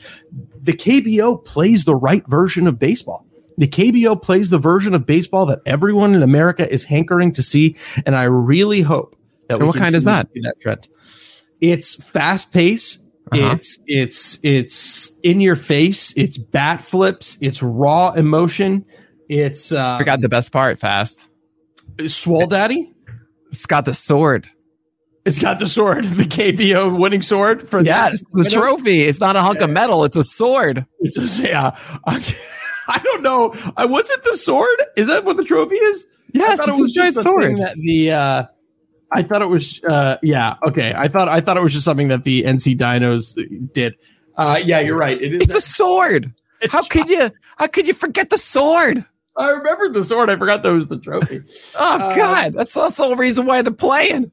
S3: The KBO plays the right version of baseball. The KBO plays the version of baseball that everyone in America is hankering to see. And I really hope that
S2: And what kind is that?
S3: that trend. It's fast pace.
S2: Uh-huh.
S3: It's it's it's in your face. It's bat flips. It's raw emotion. It's uh,
S2: Forgot the best part fast.
S3: Swole Daddy.
S2: It's got the sword.
S3: It's got the sword, the KBO winning sword for
S2: Yes, the
S3: winners.
S2: trophy. It's not a hunk of metal. It's a sword.
S3: It's a, yeah. I don't know. I was it the sword? Is that what the trophy is?
S2: Yes,
S3: I thought
S2: it's a giant
S3: just a thing
S2: sword.
S3: That the uh, I thought it was uh, yeah. Okay, I thought I thought it was just something that the NC Dinos did. Uh, yeah, you're right. It is.
S2: It's a sword. How could you? How could you forget the sword?
S3: I remember the sword. I forgot that was the trophy.
S2: Oh
S3: Uh,
S2: God, that's that's the whole reason why they're playing.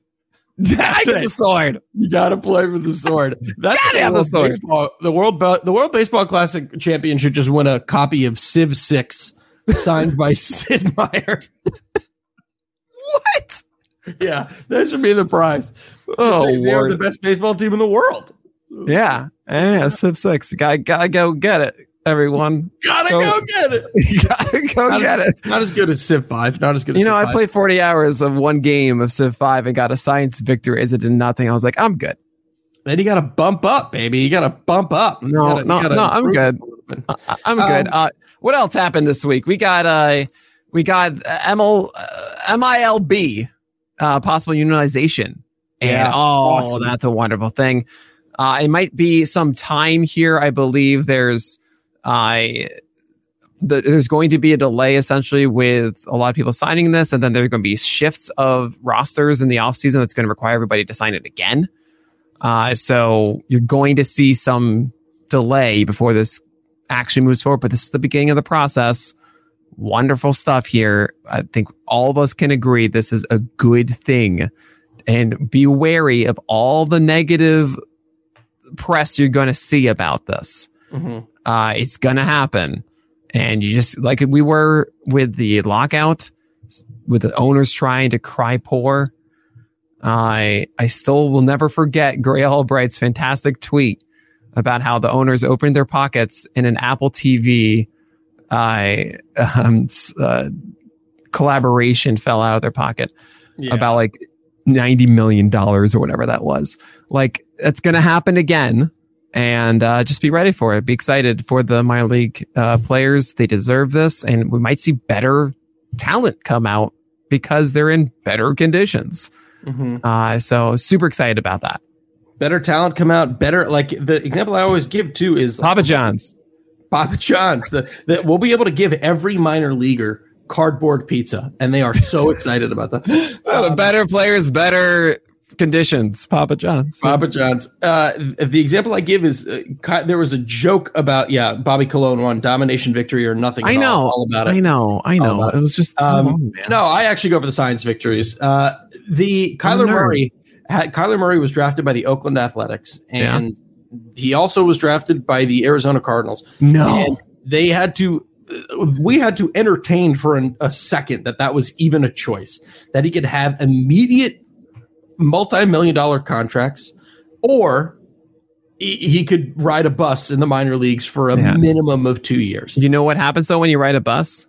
S2: I
S3: That's it.
S2: the sword.
S3: You got to play for the sword. That's
S2: Gotta
S3: the
S2: have the
S3: World
S2: sword.
S3: Baseball, the world the World Baseball Classic champion should just win a copy of Civ Six, signed by Sid Meier.
S2: What?
S3: Yeah, that should be the prize.
S2: Oh
S3: they, they are
S2: Lord.
S3: the best baseball team in the world.
S2: Yeah, yeah. Civ six. Gotta gotta go get it, everyone.
S3: Gotta
S2: So-
S3: go get it.
S2: Gotta go
S3: Not
S2: get
S3: as,
S2: it.
S3: not as good as Civ Five. Not as good. as
S2: You know,
S3: Civ
S2: I
S3: 5.
S2: played 40 hours of one game of Civ 5 and got a science victory Is it did nothing. I was like, I'm good.
S3: Then you got to bump up, baby. You got to bump up. You
S2: No,
S3: gotta-
S2: no,
S3: gotta
S2: no, I'm good.
S3: a.
S2: I, I'm
S3: Um,
S2: good. Uh, what else happened this week? We got uh, we got ML, uh, MILB, uh, possible unionization, and
S3: Yeah,
S2: oh,
S3: awesome.
S2: that's a wonderful thing. Uh, it might be some time here. I believe there's I. the, there's going to be a delay essentially with a lot of people signing this, and then there are going to be shifts of rosters in the offseason that's going to require everybody to sign it again. Uh, so you're going to see some delay before this actually moves forward, but this is the beginning of the process. Wonderful stuff here. I think all of us can agree this is a good thing. And be wary of all the negative press you're going to see about this.
S3: Mhm.
S2: Uh, it's going to happen. And you just like we were with the lockout, with the owners trying to cry poor. I I still will never forget Gray Albright's fantastic tweet about how the owners opened their pockets in an Apple TV I um, uh, collaboration fell out of their pocket
S3: Yeah.
S2: about like 90 million dollars or whatever that was. Like it's going to happen again and uh, just be ready for it. Be excited for the minor league uh, players. They deserve this and we might see better talent come out because they're in better conditions.
S3: Mhm.
S2: Uh, so super excited about that.
S3: better talent come out. Better like the example I always give too is
S2: Papa John's.
S3: Papa John's. The, the, we'll be able to give every minor leaguer cardboard pizza, and they are so excited about that.
S2: Uh, better players, better conditions. Papa John's.
S3: Papa John's. Uh, the example I give is uh, there was a joke about yeah, Bobby Cologne won domination victory or nothing.
S2: I know.
S3: all, all about it.
S2: I know. I know.
S3: about
S2: It was just
S3: Um,
S2: long.
S3: No, I actually go for the science victories. Uh, the Kyler. Murray, had, Kyler Murray was drafted by the Oakland Athletics, and he also was drafted by the Arizona Cardinals.
S2: No.
S3: They had to. We had to entertain for an, a second that that was even a choice that he could have immediate multi-million dollar contracts, or he, he could ride a bus in the minor leagues for a
S2: Yeah.
S3: minimum of two years.
S2: You know what happens though when you ride a bus?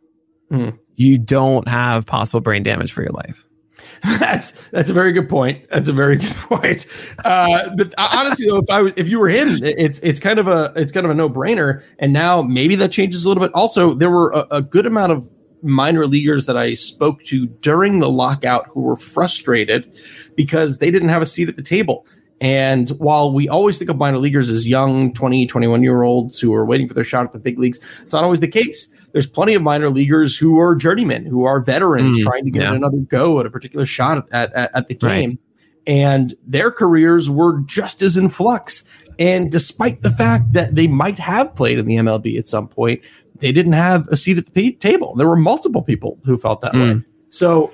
S3: Hmm.
S2: You don't have possible brain damage for your life.
S3: That's that's a very good point. That's a very good point. Uh, but honestly, though, if I was if you were him, it's it's kind of a it's kind of a no brainer. And now maybe that changes a little bit. Also, there were a, a good amount of minor leaguers that I spoke to during the lockout who were frustrated because they didn't have a seat at the table. And while we always think of minor leaguers as young 20, 21 year olds who are waiting for their shot at the big leagues, it's not always the case. There's plenty of minor leaguers who are journeymen, who are veterans
S2: Mm,
S3: trying to get
S2: yeah.
S3: another go at a particular shot at, at, at the
S2: Right.
S3: game. And their careers were just as in flux. And despite the fact that they might have played in the MLB at some point, they didn't have a seat at the table. There were multiple people who felt that way.
S2: Mm.
S3: So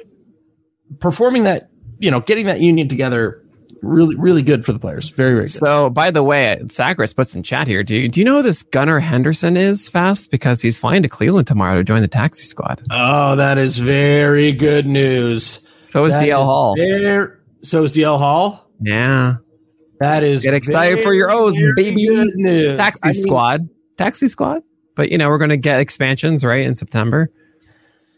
S3: performing that, you know, getting that union together, really, really good for the players. Very, very good.
S2: So, by the way, Sacris puts in chat here. Do you, do you know who this Gunnar Henderson is fast? Because he's flying to Cleveland tomorrow to join the taxi squad.
S3: Oh, that is very good news.
S2: So is
S3: That
S2: DL
S3: is
S2: Hall.
S3: ver- so is DL Hall.
S2: Yeah.
S3: That is
S2: Get excited for your O's, baby.
S3: news.
S2: Taxi
S3: I mean,
S2: squad. Taxi squad. But, you know, we're going to get expansions, right, in September.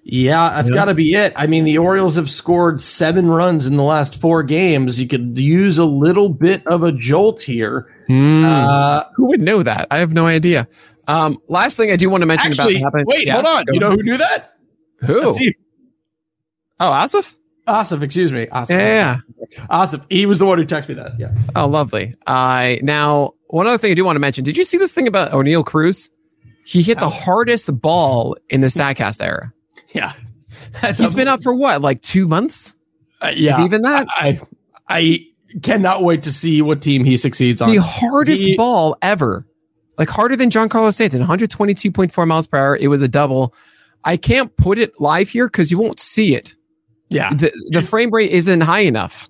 S3: Yeah, that's
S2: Yeah.
S3: got to be it. I mean, the Orioles have scored seven runs in the last four games. You could use a little bit of a jolt here.
S2: Hmm.
S3: Uh,
S2: who would know that? I have no idea. Um, last thing I do want to mention
S3: actually,
S2: about happened-
S3: wait,
S2: Yeah,
S3: hold on. You know who knew that?
S2: Who?
S3: Asif.
S2: Oh, Asif?
S3: Asif, excuse me. Asif.
S2: Yeah.
S3: Asif. He was the one who texted me that. Yeah.
S2: Oh, lovely. Uh, now, one other thing I do want to mention. Did you see this thing about Oneil Cruz? He hit the hardest ball in the Statcast era.
S3: Yeah. That's
S2: He's been out for what, like two months?
S3: Uh, yeah.
S2: Even that?
S3: I I cannot wait to see what team he succeeds on.
S2: The hardest
S3: He-
S2: ball ever. Like harder than Giancarlo Stanton, 122.4 miles per hour. It was a double. I can't put it live here because you won't see it.
S3: yeah.
S2: The, the frame rate isn't high enough.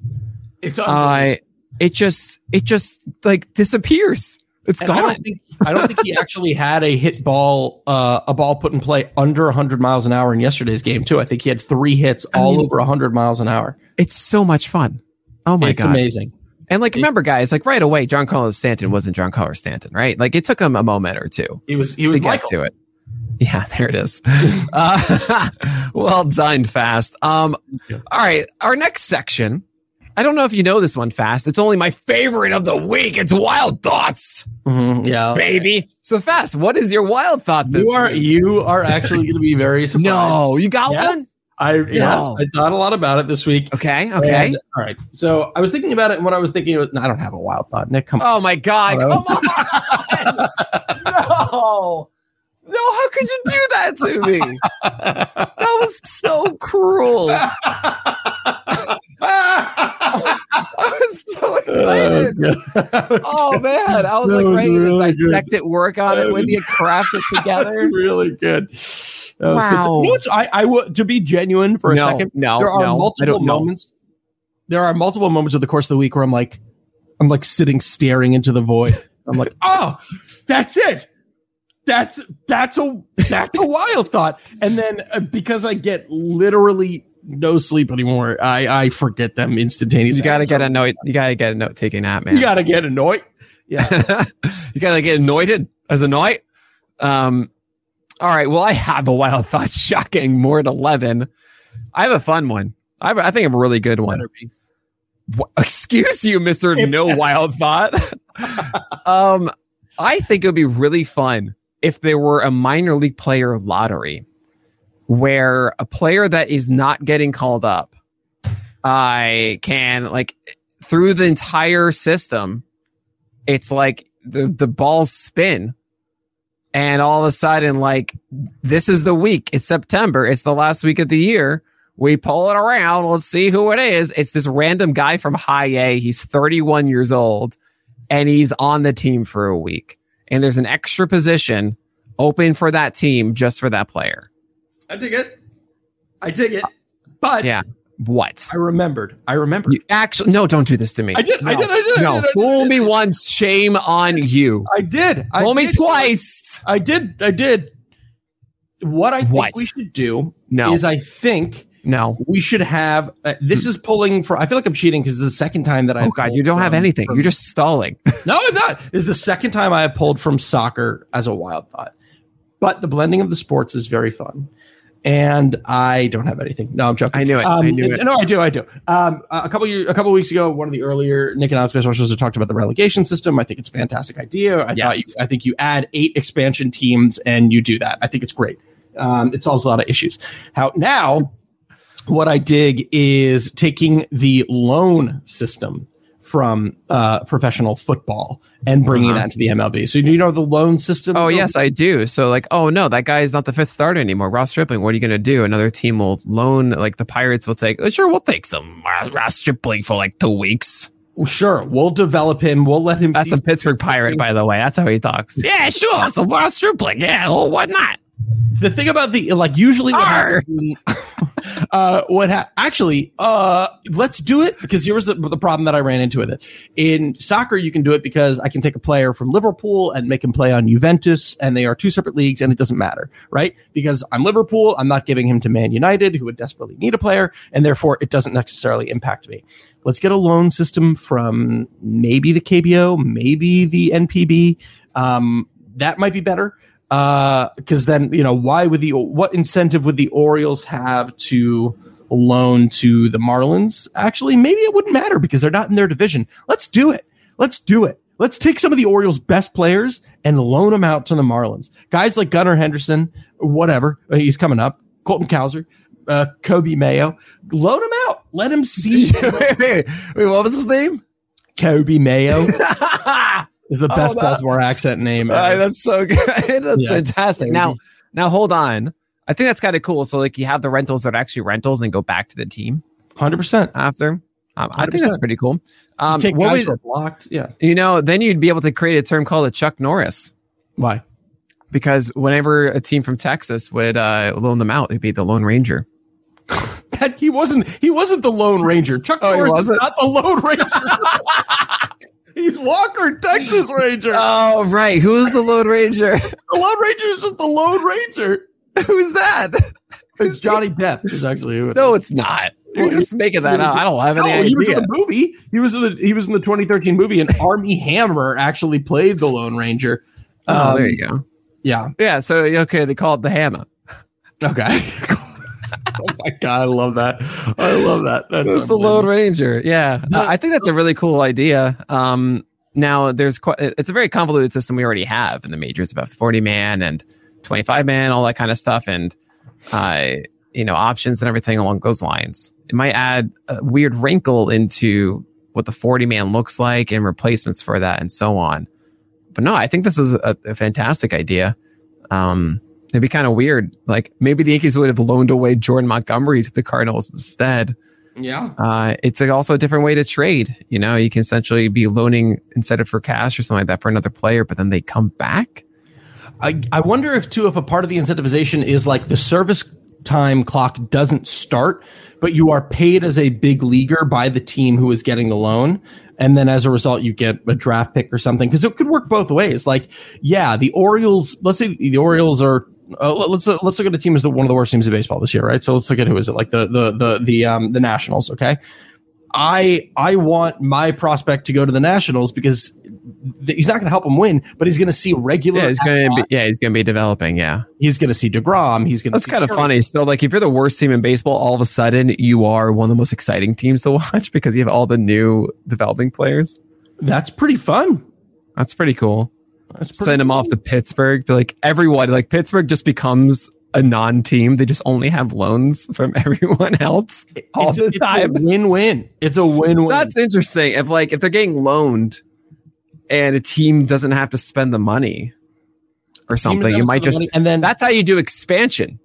S3: It's
S2: I it just it just like disappears. It's
S3: And I
S2: gone.
S3: don't think I don't think he actually had a hit ball, uh, a ball put in play under 100 miles an hour in yesterday's game too. I think he had three hits
S2: I
S3: all
S2: mean-
S3: over 100 miles an hour.
S2: It's so much fun. Oh my
S3: it's
S2: god!
S3: It's amazing.
S2: And like, remember, guys, like right away, Giancarlo Stanton wasn't Giancarlo Stanton, right? Like, it took him a moment or two
S3: He was he was
S2: to get
S3: Michael.
S2: to it. Yeah, there it is. uh, well done, fast. Um, all right, our next section. I don't know if you know this one, fast. It's only my favorite of the week. It's wild thoughts,
S3: Mhm, yeah,
S2: baby. So fast. What is your wild thought this
S3: You are
S2: week?
S3: you are actually going to be very surprised.
S2: No, you got
S3: Yes.
S2: one.
S3: I yes, I thought a lot about it this week.
S2: Okay, okay.
S3: And- all right. So I was thinking about it, and what I was thinking was, no, I don't have a wild thought. Nick, come
S2: Oh
S3: on.
S2: my god! Come on! no, no! How could you do that to me? That was so cruel. I was so excited. Oh man, I was
S3: That
S2: like
S3: was
S2: ready
S3: really
S2: to dissect it, work on it with you, craft it
S3: That's
S2: together.
S3: really good. That was good.
S2: Wow.
S3: You know I, I would to be genuine for a
S2: no,
S3: second.
S2: no,
S3: there are
S2: no,
S3: multiple
S2: don't know.
S3: moments. There are multiple moments of the course of the week where I'm like, I'm like sitting staring into the void. I'm like, oh, that's it. That's that's a that's a wild thought. And then uh, because I get literally no sleep anymore, I I forget them instantaneously.
S2: You gotta get a note. You gotta get a note taking nap, man.
S3: You gotta get annoyed.
S2: Yeah. you gotta get anointed as a knight. Um, all right. Well, I have a wild thought. Shocking. More than 11. I have a fun one. I, have, I think I have a really good one. Excuse you, Mr. No Wild Thought. um, I think it would be really fun if there were a minor league player lottery where a player that is not getting called up I can like through the entire system, it's like the, the balls spin. And all of a sudden, like this is the week. It's September. It's the last week of the year. We pull it around. Let's see who it is. It's this random guy from high A. He's 31 years old and he's on the team for a week. And there's an extra position open for that team just for that player.
S3: I dig it. I dig it. But
S2: Yeah. What?
S3: I remembered. I remembered.
S2: You actually no, don't do this to me.
S3: I did. I did. I did. I
S2: No,
S3: did, I did,
S2: fool
S3: I did.
S2: me once, shame on you.
S3: I did. I
S2: Fool me twice.
S3: I did. I did. What I think
S2: What?
S3: we should do
S2: No,
S3: is I think
S2: no.
S3: we should have. Uh, this is pulling for. I feel like I'm cheating because it's the second time that I.
S2: Oh god, you don't have anything. You're just stalling.
S3: No, I'm not. This is the second time I have pulled from soccer as a wild thought. But the blending of the sports is very fun. And I don't have anything. No, I'm joking.
S2: I knew it.
S3: Um,
S2: I knew it.
S3: No, I do. I do. Um, a couple years, a couple weeks ago, one of the earlier Nick and Alex special shows talked about the relegation system. I think it's a fantastic idea. I thought you, I think you add eight expansion teams and you do that. I think it's great. Um, it solves a lot of issues. How now? What I dig is taking the loan system from uh, professional football and bringing
S2: Uh-huh.
S3: that to the MLB. So do you know the loan system?
S2: Oh yes, I do. So like, oh no, that guy is not the fifth starter anymore. Ross Stripling. What are you gonna do? Another team will loan like the Pirates will say, oh, sure, we'll take some Ross- Ross Stripling for like two weeks.
S3: Sure, we'll develop him. We'll let him.
S2: That's a Pittsburgh Pirate, by the way. That's how he talks. Yeah, sure. So Ross Stripling. Yeah, well, why not?
S3: The thing about the like usually what happens, uh what ha- actually uh let's do it because here's the, the problem that i ran into with it. In soccer you can do it because i can take a player from liverpool and make him play on juventus and they are two separate leagues and it doesn't matter right? Because i'm liverpool i'm not giving him to man united who would desperately need a player and therefore it doesn't necessarily impact me. Let's get a loan system from maybe the kbo maybe the npb um that might be better because then you know why would the what incentive would the Orioles have to loan to the Marlins? Actually, maybe it wouldn't matter because they're not in their division. Let's do it. Let's do it. Let's take some of the Orioles' best players and loan them out to the Marlins. Guys like Gunnar Henderson, whatever, uh, he's coming up. Colton Cowser, uh, Coby Mayo, loan him out. Let him see
S2: wait, wait, wait, what was his name?
S3: Coby Mayo is the
S2: Oh,
S3: best
S2: that-
S3: Baltimore accent name.
S2: Uh, that's so good. that's
S3: Yeah.
S2: fantastic. Now, now hold on. I think that's kind of cool. So like you have the rentals that are actually rentals and go back to the team
S3: Hundred percent.
S2: after. Um, I think that's pretty cool. Um,
S3: Take
S2: what
S3: guys
S2: would-
S3: who blocked. Yeah.
S2: you know, then you'd be able to create a term called a Chuck Norris
S3: Why?
S2: because whenever a team from Texas would uh, loan them out, it'd be the Lone Ranger.
S3: That he wasn't. He wasn't the Lone Ranger. Chuck
S2: Oh,
S3: Norris is not the Lone Ranger. He's Walker, Texas Ranger.
S2: Oh, right. Who is the Lone Ranger?
S3: the Lone Ranger is just the Lone Ranger.
S2: Who's that?
S3: It's Johnny Depp. Is actually who it
S2: No,
S3: is.
S2: it's not. You're just making that
S3: he was-
S2: up. I don't have any
S3: No, he was in the movie. He was in the he was in the 2013 movie, and Armie Hammer actually played the Lone Ranger.
S2: Oh,
S3: Um,
S2: there you go.
S3: Yeah.
S2: Yeah. So okay, they call it the hammer.
S3: Okay. oh my god, I love that. I love that. That's
S2: It's the Lone Ranger. Yeah, Uh, I think that's a really cool idea. Um, now there's quite, it's a very convoluted system we already have in the majors about 40 man and 25 man, all that kind of stuff, and uh, you know options and everything along those lines. It might add a weird wrinkle into what the 40 man looks like and replacements for that and so on. But no, I think this is a, a fantastic idea. Um, it'd be kind of weird. Like maybe the Yankees would have loaned away Jordan Montgomery to the Cardinals instead.
S3: Yeah.
S2: Uh, it's also a different way to trade. You know, you can essentially be loaning instead of for cash or something like that for another player, but then they come back.
S3: I, I wonder if too if a part of the incentivization is like the service time clock doesn't start, but you are paid as a big leaguer by the team who is getting the loan. And then as a result, you get a draft pick or something. Cause it could work both ways. Like, yeah, the Orioles, let's say the Orioles are, uh, let's uh, let's look at a team as the, one of the worst teams in baseball this year, right? So let's look at who is it? Like the the the the um the Nationals, okay? I I want my prospect to go to the Nationals because th- he's not going to help him win, but he's going to see regular.
S2: Yeah, he's gonna be, yeah, he's gonna be developing. Yeah,
S3: He's going to see Degrom. He's going to.
S2: that's kind of funny. Still, like if you're the worst team in baseball, all of a sudden you are one of the most exciting teams to watch because you have all the new developing players.
S3: That's pretty fun.
S2: That's pretty cool.
S3: That's pretty
S2: Send him off to Pittsburgh. Be like everyone. Like Pittsburgh just becomes a non-team. They just only have loans from everyone else all
S3: it's,
S2: the
S3: it's
S2: time.
S3: a win-win. It's a win-win.
S2: That's interesting. If like if they're getting loaned and a team doesn't have to spend the money or something, you might just
S3: and then
S2: that's how you do expansion.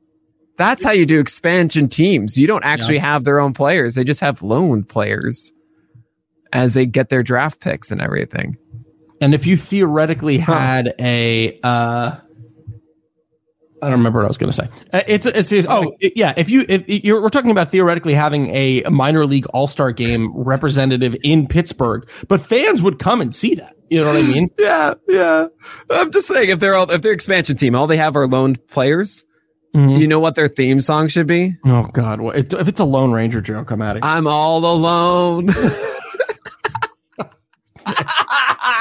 S2: That's how you do expansion teams. You don't actually have their own players. They just have loaned players as they get their draft picks and everything.
S3: And if you theoretically had a uh I don't remember what I was going to say. Uh, it's it's, it's oh yeah. If you if you're we're talking about theoretically having a minor league all star game representative in Pittsburgh, but fans would come and see that. You know what I mean?
S2: Yeah, yeah. I'm just saying if they're all if they're expansion team, all they have are loaned players.
S3: Mhm.
S2: You know what their theme song should be?
S3: Oh God! What, if it's a Lone Ranger joke, I'm out of here.
S2: I'm all alone.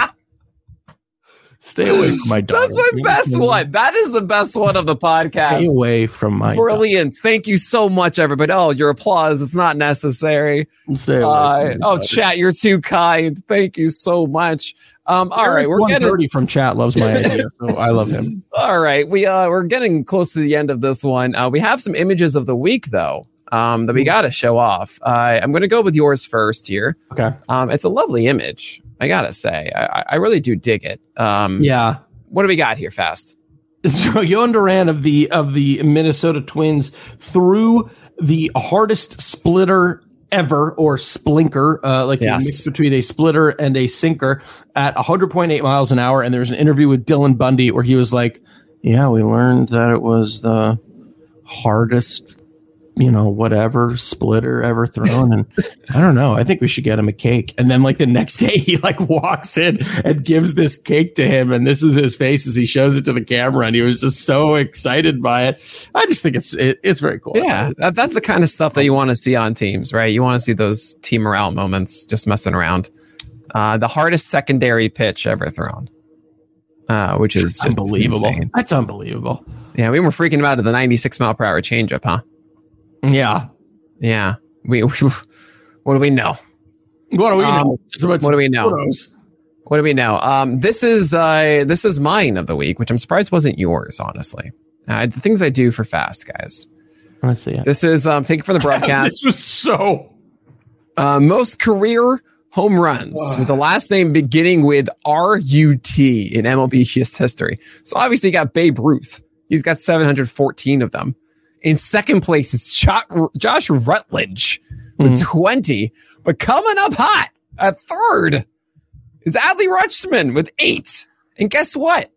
S3: Stay away from my daughter.
S2: That's my best one. That is the best one of the podcast.
S3: Stay away from my daughter.
S2: Brilliant. Thank you so much, everybody. Oh, your applause. It's not necessary.
S3: Stay away
S2: Uh, oh,
S3: daughter.
S2: chat, you're too kind. Thank you so much. Um, all right, we're getting
S3: 130 from chat loves my idea, so I love him.
S2: all right. We uh we're getting close to the end of this one. Uh, we have some images of the week though. um, that we got to show off. Uh, I'm going to go with yours first here.
S3: Okay.
S2: Um, it's a lovely image. I gotta say, I, I really do dig it. Um,
S3: Yeah.
S2: What do we got here, fast?
S3: So Jhoan Duran of the of the Minnesota Twins threw the hardest splitter ever or splinker, uh, like
S2: Yes.
S3: a mix between a splitter and a sinker at 100.8 miles an hour. And there was an interview with Dylan Bundy where he was like, "Yeah, we learned that it was the hardest." You know, whatever splitter ever thrown. And I don't know. I think we should get him a cake. And then, like, the next day, he like walks in and gives this cake to him. And this is his face as he shows it to the camera. And he was just so excited by it. I just think it's it, it's very cool.
S2: Yeah, that, that's the kind of stuff that you want to see on teams, right? You want to see those team morale moments, just messing around. Uh, the hardest secondary pitch ever thrown, uh, which is just
S3: unbelievable.
S2: insane.
S3: That's unbelievable.
S2: Yeah, we were freaking out at the 96 mile per hour changeup, huh?
S3: Yeah.
S2: Yeah. We, what do we know?
S3: What do we
S2: Um,
S3: know?
S2: What do we know?
S3: photos.
S2: What do we know? Um, this is uh, this is mine of the week, which I'm surprised wasn't yours, honestly. Uh, the things I do for fast, guys.
S3: Let's see. it.
S2: This is um, take it for the broadcast.
S3: this was so.
S2: Uh, most career home runs with the last name beginning with R U T in MLB history. So obviously, you got Babe Ruth. He's got 714 of them. In second place is Josh Rutledge with hmm. 20. But coming up hot at third is Adley Rutschman with eight. And guess what?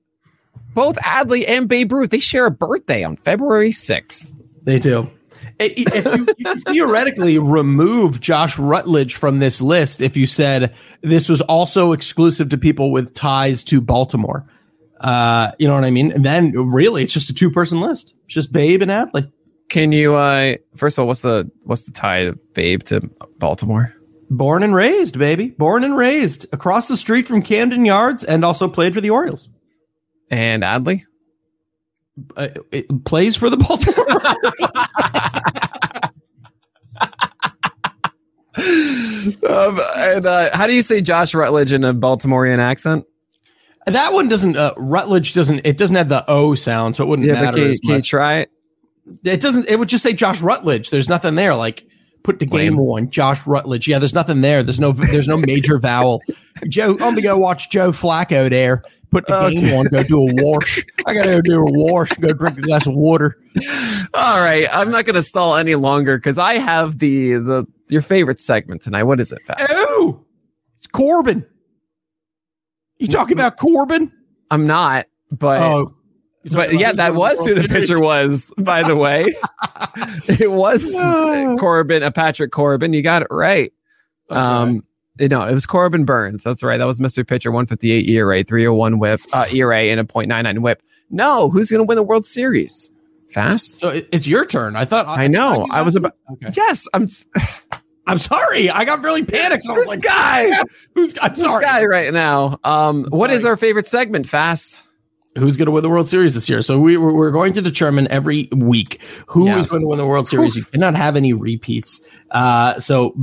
S2: Both Adley and Babe Ruth, they share a birthday on February 6th.
S3: They do. If you, you theoretically remove Josh Rutledge from this list, if you said this was also exclusive to people with ties to Baltimore, uh, you know what I mean? And then really, it's just a two-person list. It's just Babe and Adley.
S2: Can you uh first of all, what's the what's the tie of Babe to Baltimore?
S3: Born and raised, baby. Born and raised across the street from Camden Yards, and also played for the Orioles.
S2: And Adley?
S3: Uh, it plays for the Baltimore.
S2: Um, and, uh, how do you say Josh Rutledge in a Baltimorean accent?
S3: That one doesn't. Uh, Rutledge doesn't. It doesn't have the O sound, so it wouldn't
S2: Yeah,
S3: matter.
S2: but can,
S3: as
S2: can you try it?
S3: It doesn't. It would just say Josh Rutledge. There's nothing there. Like put the game on Josh Rutledge. Yeah, there's nothing there. There's no. There's no major vowel. Joe, I'm gonna go watch Joe Flacco there. Put the game on. Go do a wash. I gotta go do a wash. Go drink a glass of water.
S2: All right, I'm not going to stall any longer because I have the the your favorite segment tonight. What is it? Fat?
S3: Oh, it's Corbin. You talking about Corbin?
S2: I'm not, but
S3: Oh,
S2: but yeah, that was who the pitcher was. By the way, it was
S3: No.
S2: Corbin, a Patrick Corbin. You got it right. Um, you know, it was Corbin Burnes. That's right. That was Mr. Pitcher, 158 ERA, 301 whip, uh, ERA, and a .99 whip. No, who's going to win the World Series? Fast.
S3: So it's your turn. I thought.
S2: I know. I was about.
S3: Okay.
S2: Yes, I'm.
S3: I'm sorry. I got really panicked. I was
S2: This
S3: like,
S2: guy,
S3: "Who's?" I'm
S2: this
S3: sorry.
S2: guy right now. Um, what is our favorite segment? Fast.
S3: Who's going to win the World Series this year? So we we're, we're going to determine every week who is
S2: Yes.
S3: going to win the World Series. You cannot have any repeats. Uh, so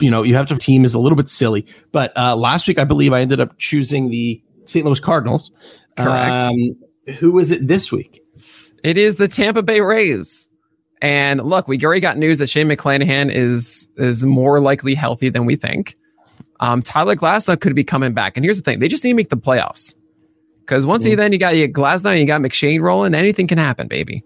S3: you know you have to. Team is a little bit silly, but uh, last week I believe I ended up choosing the St. Louis Cardinals.
S2: Correct.
S3: Um, who is it this week?
S2: It is the Tampa Bay Rays. And look, we already got news that Shane McClanahan is is more likely healthy than we think. Um, Tyler Glasnow could be coming back. And here's the thing: they just need to make the playoffs. Because once you then you got you Glasnow, you got McShane rolling, anything can happen, baby.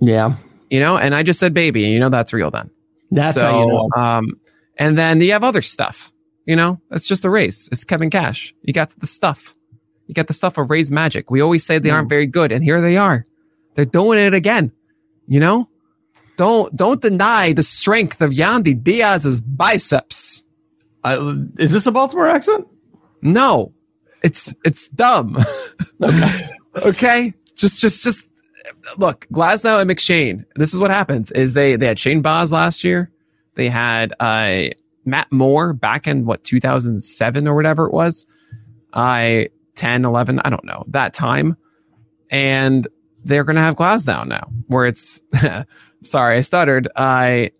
S3: Yeah,
S2: You know, and I just said baby, and you know that's real then.
S3: that's
S2: so,
S3: how you know.
S2: Um, and then you have other stuff. You know, it's just a race. It's Kevin Cash. You got the stuff. You got the stuff of Rays magic. We always say they
S3: Hmm.
S2: aren't very good, and here they are. They're doing it again. You know, don't don't deny the strength of Yandy Diaz's biceps.
S3: I, is this a Baltimore accent?
S2: No, it's it's dumb.
S3: Okay.
S2: okay, just just just look, Glasnow and McShane. This is what happens: is they they had Shane Baz last year. They had uh, Matt Moore back in what 2007 or whatever it was. I 10, 11, I don't know that time, and they're gonna have Glasnow now, where it's sorry, I stuttered. I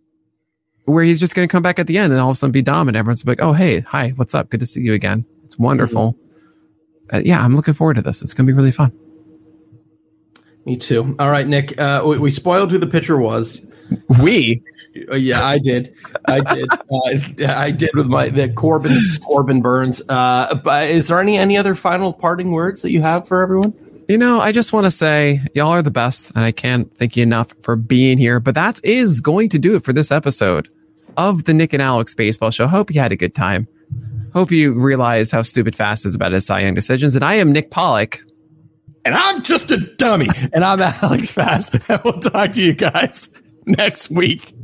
S2: where he's just gonna come back at the end and all of a sudden be dominant. Everyone's like, "Oh, hey, hi, what's up? Good to see you again. It's wonderful." Uh, yeah, I'm looking forward to this. It's gonna be really fun.
S3: Me too. All right, Nick. Uh, we, we spoiled who the pitcher was.
S2: We?
S3: Uh, yeah, I did. I did. Uh, I did with my the Corbin Corbin Burnes. Uh, but is there any any other final parting words that you have for everyone?
S2: You know, I just want to say y'all are the best, and I can't thank you enough for being here. But that is going to do it for this episode of the Nick and Alex Baseball Show. Hope you had a good time. Hope you realize how stupid Fast is about his Cy Young decisions. And I am Nick Pollack.
S3: And I'm just a dummy. and I'm Alex Fast. And we'll talk to you guys next week.